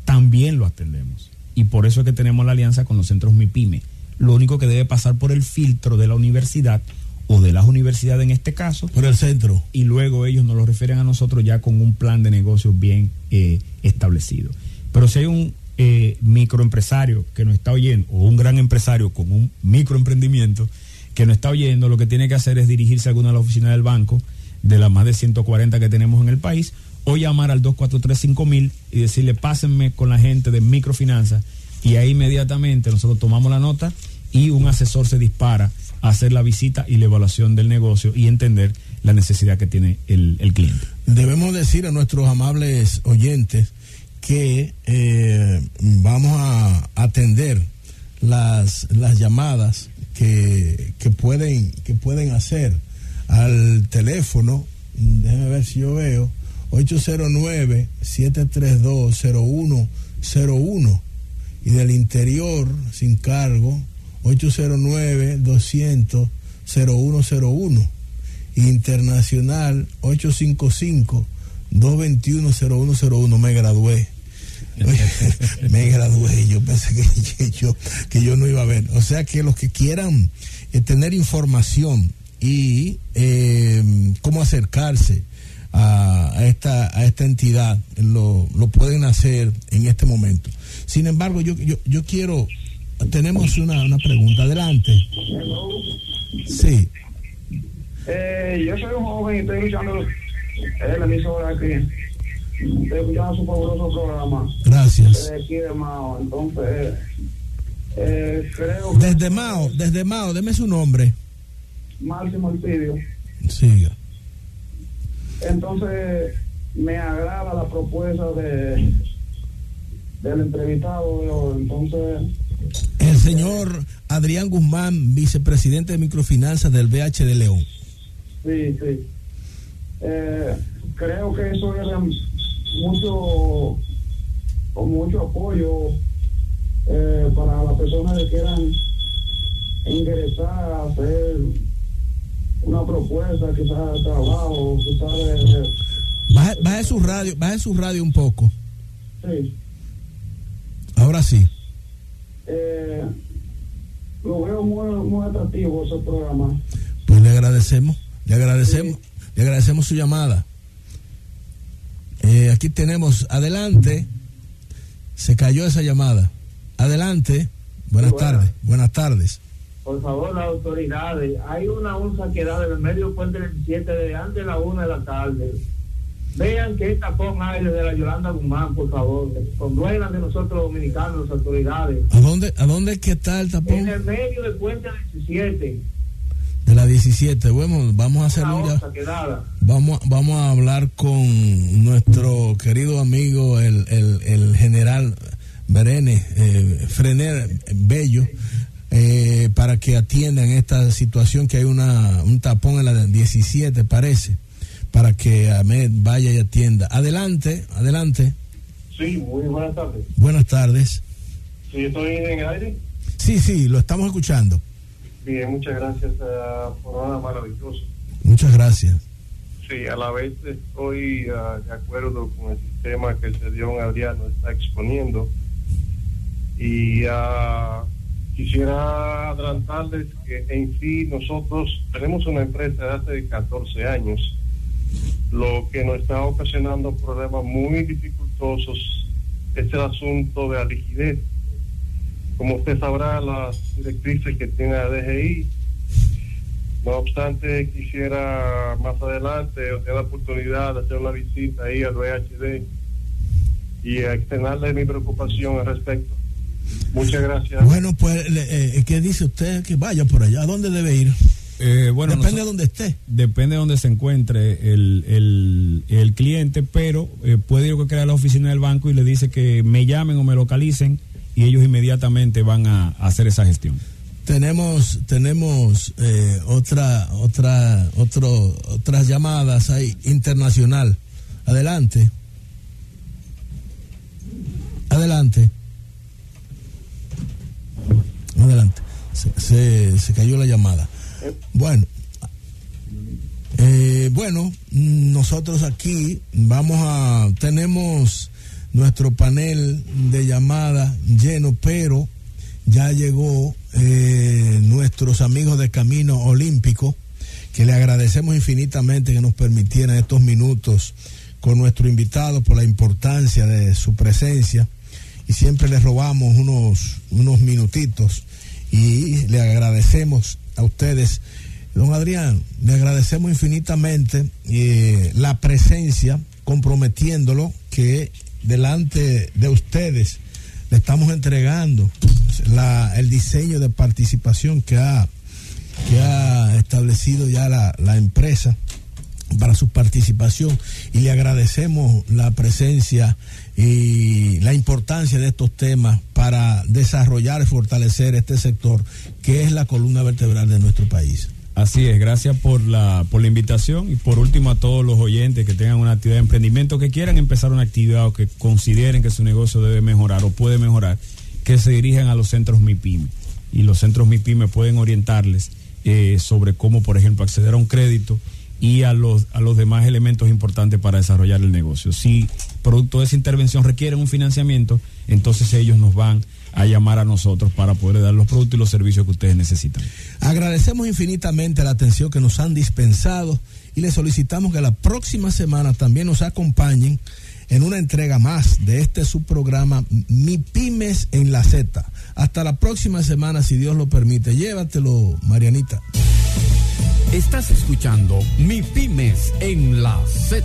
S5: también lo atendemos. Y por eso es que tenemos la alianza con los centros MIPYME. Lo único que debe pasar por el filtro de la universidad o de las universidades en este caso.
S2: Por el centro.
S5: Y luego ellos nos lo refieren a nosotros ya con un plan de negocios bien eh, establecido. Pero si hay un eh, microempresario que nos está oyendo, o un gran empresario con un microemprendimiento que nos está oyendo, lo que tiene que hacer es dirigirse a alguna de las oficinas del banco, de las más de 140 que tenemos en el país, o llamar al 2435000 y decirle, pásenme con la gente de microfinanzas, y ahí inmediatamente nosotros tomamos la nota y un asesor se dispara a hacer la visita y la evaluación del negocio y entender la necesidad que tiene el, el cliente.
S2: Debemos decir a nuestros amables oyentes que eh, vamos a atender las, las llamadas que, que, pueden, que pueden hacer al teléfono, déjame ver si yo veo, 809-732-0101 y del interior sin cargo 809-200-0101. Internacional 855-221-0101. Me gradué. <laughs> me gradué. Yo pensé <laughs> que yo, que yo no iba a ver. O sea que los que quieran eh, tener información y eh, cómo acercarse a, esta, a esta entidad lo, lo, pueden hacer en este momento. Sin embargo, yo, yo, yo quiero, tenemos una, una pregunta. Adelante. Sí.
S6: Eh, yo soy un joven y estoy escuchando el emisora aquí. Estoy escuchando su fabuloso programa.
S2: Gracias.
S6: Desde aquí de Mao. Entonces, eh, creo
S2: Desde Mao, desde Mao, deme su nombre.
S6: Máximo Elpidio.
S2: Siga.
S6: Entonces, me agrada la propuesta de del entrevistado. Entonces.
S2: El señor Adrián Guzmán, vicepresidente de microfinanzas del BH de León.
S6: Sí, sí. Eh, creo que eso era mucho, con mucho apoyo eh, para las personas que quieran ingresar a hacer una propuesta, quizás de trabajo, quizás de...
S2: Baje, baje, su radio, baje su radio un poco.
S6: Sí.
S2: Ahora sí.
S6: Eh, lo veo muy, muy atractivo ese programa.
S2: Pues le agradecemos, le agradecemos, sí. le agradecemos su llamada. Eh, aquí tenemos, adelante, se cayó esa llamada. Adelante, buenas
S6: Buena.
S2: tardes, buenas tardes.
S6: Por favor, las autoridades, hay una onza que da del medio puente 27 de antes de la una de la tarde. Vean que tapón hay de la Yolanda Guzmán, por favor. Conduelan de nosotros dominicanos, las autoridades.
S2: ¿A dónde, a dónde es que está el
S6: En
S2: tapón?
S6: el medio del puente 17.
S2: De la 17. Bueno, vamos a hacer
S6: Una.
S2: Vamos, vamos a hablar con nuestro querido amigo, el, el, el general Berene, eh, Frener Bello, eh, para que atiendan esta situación que hay una, un tapón en la 17, parece, para que Ahmed vaya y atienda. Adelante, adelante.
S6: Sí, muy buenas tardes.
S2: Buenas tardes.
S6: Sí, estoy en el aire.
S2: Sí, sí, lo estamos escuchando.
S6: Bien, muchas gracias uh, por nada maravilloso.
S2: Muchas gracias.
S6: Sí, a la vez estoy uh, de acuerdo con el sistema que el señor Adriano está exponiendo. Y uh, quisiera adelantarles que en sí nosotros tenemos una empresa de hace 14 años, lo que nos está ocasionando problemas muy dificultosos es el asunto de la liquidez. Como usted sabrá, las directrices que tiene la DGI no obstante, quisiera más adelante tener la oportunidad de hacer una visita ahí al VHD y externarle mi preocupación al respecto. Muchas gracias.
S2: Bueno, pues, le- eh, ¿qué dice usted? Que vaya por allá. ¿A dónde debe ir?
S5: Eh, bueno,
S2: Depende de donde esté.
S5: Depende de donde se encuentre el, el, el cliente, pero eh, puede ir a cualquiera de la oficina del banco y le dice que me llamen o me localicen y ellos inmediatamente van a, hacer esa gestión.
S2: Tenemos, tenemos eh, otra, otra, otro, otras llamadas ahí, internacional. Adelante. Adelante. Adelante. Se, se, cayó la llamada. Bueno. Eh, bueno, nosotros aquí vamos a, tenemos nuestro panel de llamadas lleno, pero ya llegó eh, nuestros amigos de Camino Olímpico, que le agradecemos infinitamente que nos permitieran estos minutos con nuestro invitado por la importancia de su presencia y siempre le robamos unos, unos minutitos y le agradecemos a ustedes. Don Adrián, le agradecemos infinitamente eh, la presencia, comprometiéndolo que delante de ustedes le estamos entregando el diseño de participación que ha, que ha establecido ya la, la empresa para su participación y le agradecemos la presencia y la importancia de estos temas para desarrollar y fortalecer este sector que es la columna vertebral de nuestro país.
S5: Así es, gracias por la, por la invitación y por último a todos los oyentes que tengan una actividad de emprendimiento, que quieran empezar una actividad o que consideren que su negocio debe mejorar o puede mejorar, que se dirijan a los centros MIPIM. y los centros MIPYME pueden orientarles eh, sobre cómo, por ejemplo, acceder a un crédito y a los, a los demás elementos importantes para desarrollar el negocio. Si producto de esa intervención requieren un financiamiento, entonces ellos nos van a llamar a nosotros para poder dar los productos y los servicios que ustedes necesitan.
S2: Agradecemos infinitamente la atención que nos han dispensado y les solicitamos que la próxima semana también nos acompañen en una entrega más de este subprograma Mi Pymes en la Z. Hasta la próxima semana, si Dios lo permite. Llévatelo, Marianita.
S1: Estás escuchando Mi Pymes en la Z.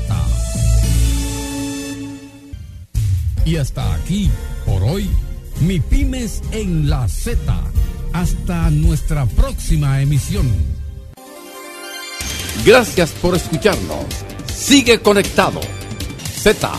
S1: Y hasta aquí, por hoy, Mi Pymes en la Z. Hasta nuestra próxima emisión. Gracias por escucharnos. Sigue conectado. Z